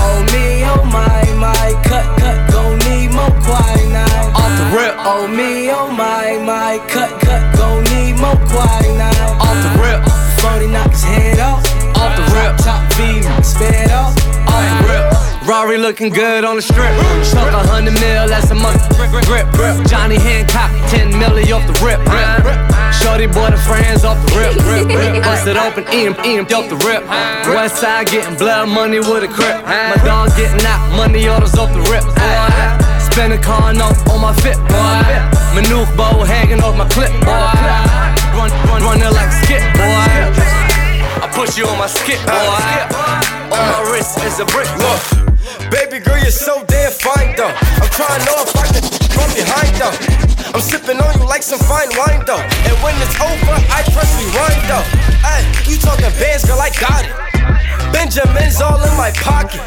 Oh me, oh my, my, cut, cut, gon' need more quinine.
Off the rip.
Oh me, oh my, my, cut, cut, gon' need more quinine.
Off the rip.
40 knock his head off.
Off the rip.
Top V, sped off.
Off the rip. Rari looking good on the strip. Chuck a hundred mil, that's a month. Grip, grip. Johnny Hancock, 10 milli off the rip. rip. Shorty boy the friends off the rip. rip, rip. Bust it open, him, eat off the rip. West side getting blood money with a grip. My dog getting out, money orders off the rip. Boy. Spend a car note on my fit, boy. Maneuver bow hanging off my clip, boy. Run, run, running like skip, boy. I push you on my skip, boy. On my wrist is a brick, look.
Baby girl, you're so damn fine though. I'm trying to know if I can from behind though. I'm sipping on you like some fine wine though. And when it's over, I press rewind though. Hey, you talking bands, girl, I got it. Benjamin's all in my pocket.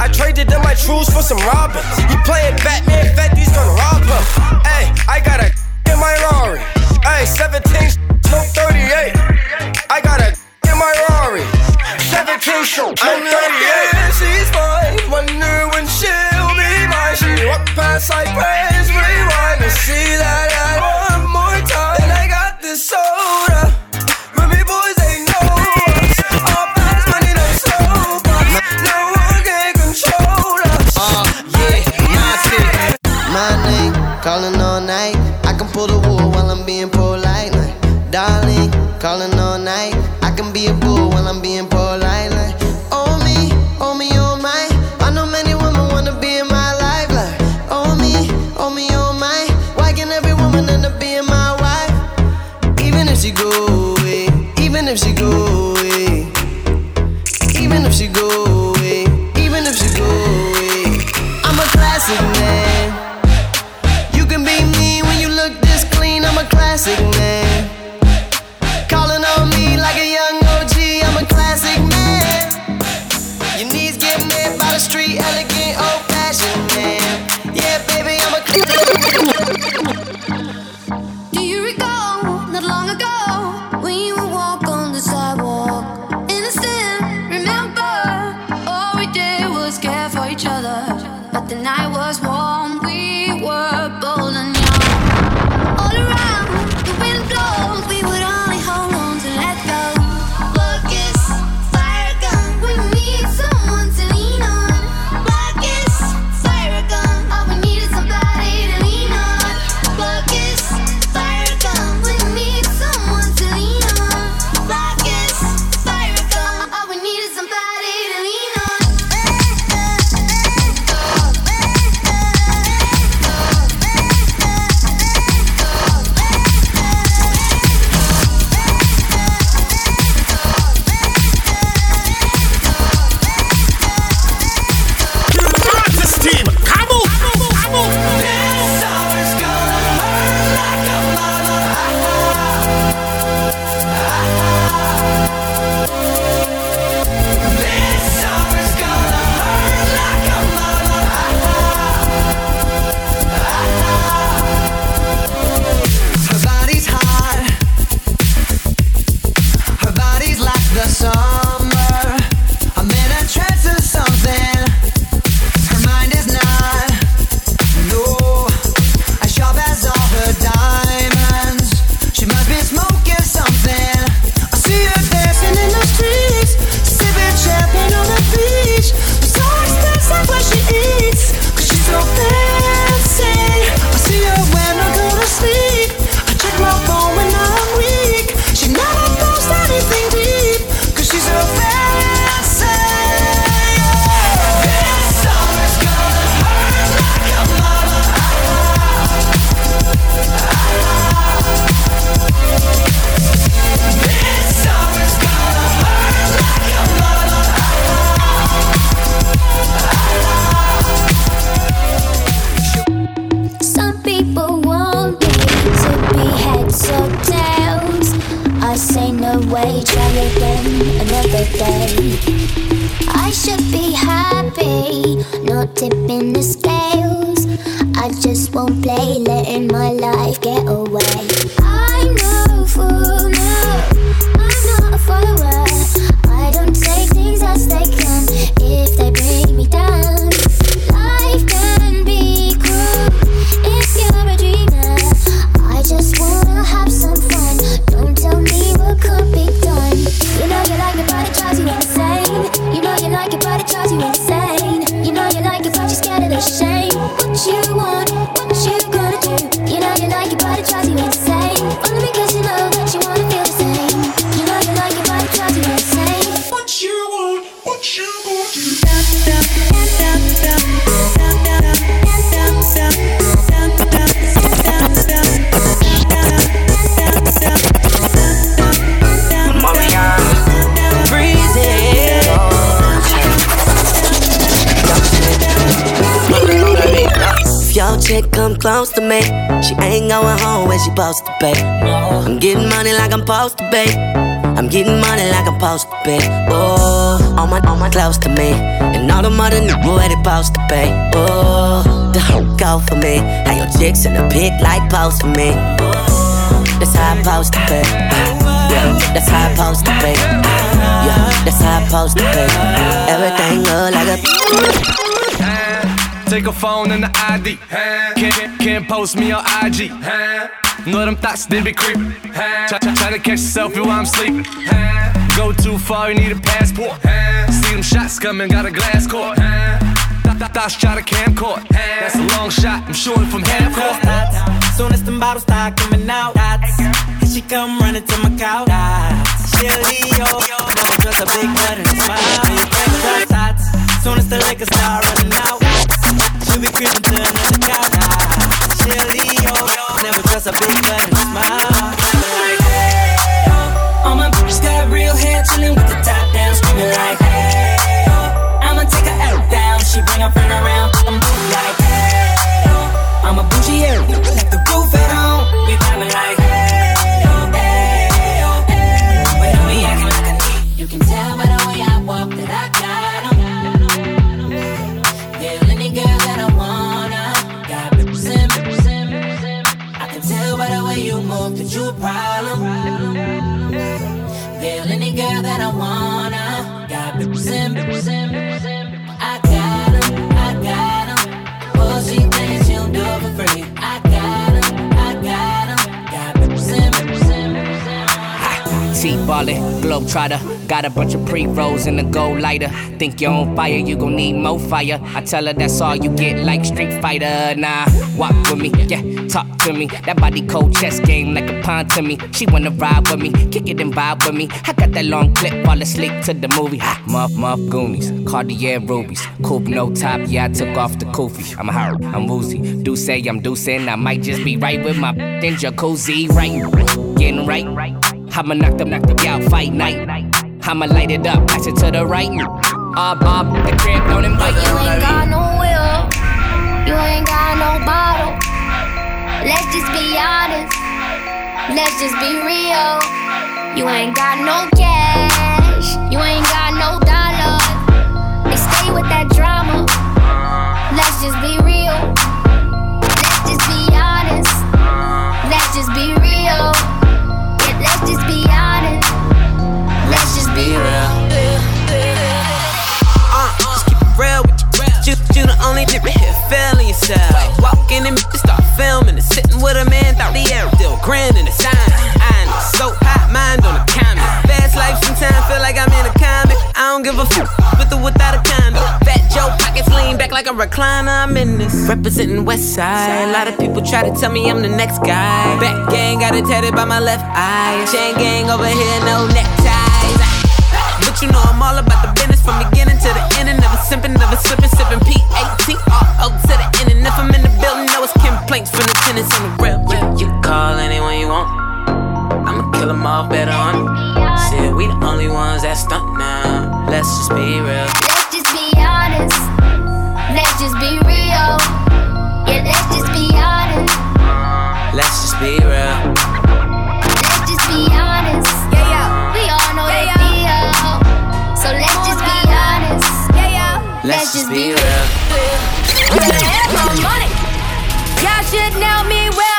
I traded in my trues for some Robins. You playing Batman, Fetty's gonna rob her. Hey, I got a in my Rari. Hey, 17, smoke 38. I got a in my Rari. 17 show, I'm 38. She's fine. Wonder when she'll be mine. She walk past like praise,
My
name, calling all night. I can pull the wool while I'm being polite. Like, darling, calling all night. I can be a bull while I'm being polite. Like, oh me, oh me, oh my. I know many women wanna be in my life. Like, oh me, oh me, oh my. Why can every woman end up being my wife? Even if she go away, even if she go
close to me, she ain't going home when she supposed to be. I'm getting money like I'm supposed to be. I'm getting money like I'm supposed to be. Oh, all my, all my close to me. And all the mother knew where they supposed to be. Oh, the hoe go for me. How your chicks in the pit like post for me. That's how I'm supposed to be. Yeah, that's how I'm supposed to be. Yeah, that's how I'm supposed to be.
Take a phone and the ID. Can't, can't post me on IG. Know them thoughts, they be creeping. Try, try, to catch a selfie while I'm sleeping. Go too far, you need a passport. See them shots coming, got a glass court. Thoughts try to camcord. That's a long shot, I'm shooting from half court.
Soon as them bottles start coming out, here she come running to my couch. She a Leo, never trust a big butt and a smile. Soon as the liquor start running out, she be creeping to another. She a Leo, never trust a butt and a smile. Like, hey, oh, all my bitches got real hair, chillin' with the top down, screaming like, hey, oh, I'ma take her out down. She bring her friend around, I'm like, hey, oh, I'm a bougie, yeah, left the roof at home. We vibing like, hey, in.
T-ballin', globetrotter. Got a bunch of pre-rolls in a gold lighter. Think you're on fire, you gon' need more fire. I tell her that's all you get, like Street Fighter. Nah, walk with me, yeah, talk to me. That body cold chess game like a pawn to me. She wanna ride with me, kick it and vibe with me. I got that long clip, fall asleep to the movie. Ha, muff, muff, Goonies, Cartier rubies, coupe no top. Yeah, I took off the kufi. I'm hurt, I'm woozy. Do say I'm deucing, I might just be right with my in jacuzzi, right? Getting right. I'ma knock them, knock them out, fight night. I'ma light it up, pass it to the right. Ah, Bob, the crib, don't invite
You ain't got no will, you ain't got no bottle. Let's just be honest, let's just be real. You ain't got no cash, you ain't got no dollars. They stay with that drama. Let's just be real.
Feeling yourself. Walking in, start filming and sitting with a man, thought the air still in the sign. I know, so hot, mind on the comment. Fast life sometimes feel like I'm in a comic. I don't give a fuck with or without a condom. Fat Joe pockets lean back like a recliner. I'm in this representing West Side. A lot of people try to tell me I'm the next guy. Back gang got it tatted by my left eye. Chain gang over here, no neckties. But you know I'm all about the from beginning to the end. And never simping, never slipping, sipping P-A-T. O to the end. And if I'm in the building, know it's complaints from the tenants on the real. Yeah, you can call anyone you want. I'ma kill them all better on. Shit, we the only ones that stunt now. Let's just be real.
Let's just be honest. Let's just be real. Yeah, let's just be honest.
Let's just be real.
Let's just be
real.
Better have my money. Y'all should know me well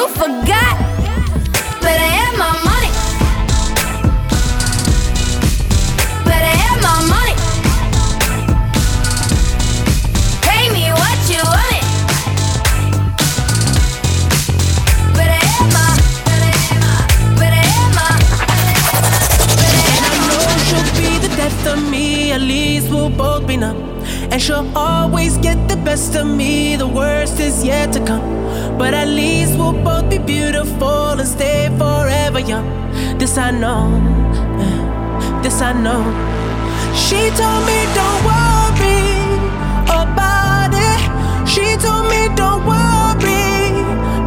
you forgot. Better have my money. Better have my money. Pay me what you want it. Better have my, better have my, better have my.
And I know she'll be the death of me, at least we'll both be numb. And she'll always get the best of me, the worst is yet to come. We'll both be beautiful and stay forever young. This I know, eh, this I know.
She told me don't worry about it. She told me don't worry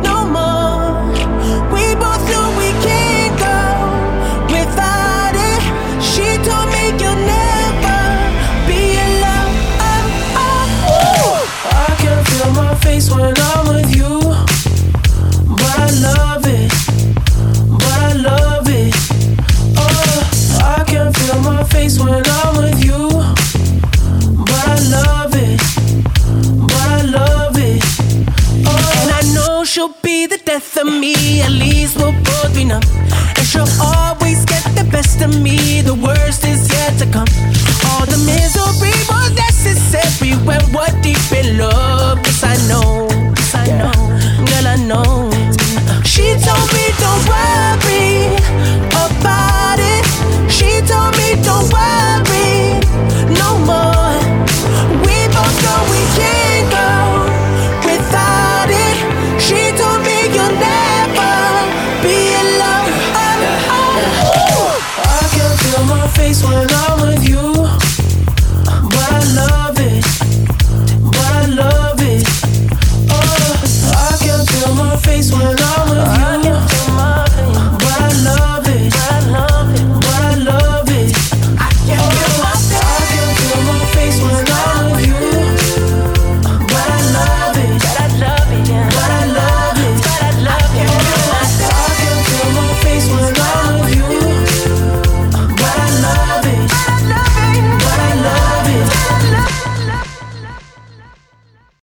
no more. We both know we can't go without it. She told me you'll never be alone. I can feel my face when death of me. At least we'll both be numb. And she'll always get the best of me. The worst is yet to come. All the misery was necessary when we're deep in love. Yes, I know. Yes, I know. Girl, I know. She told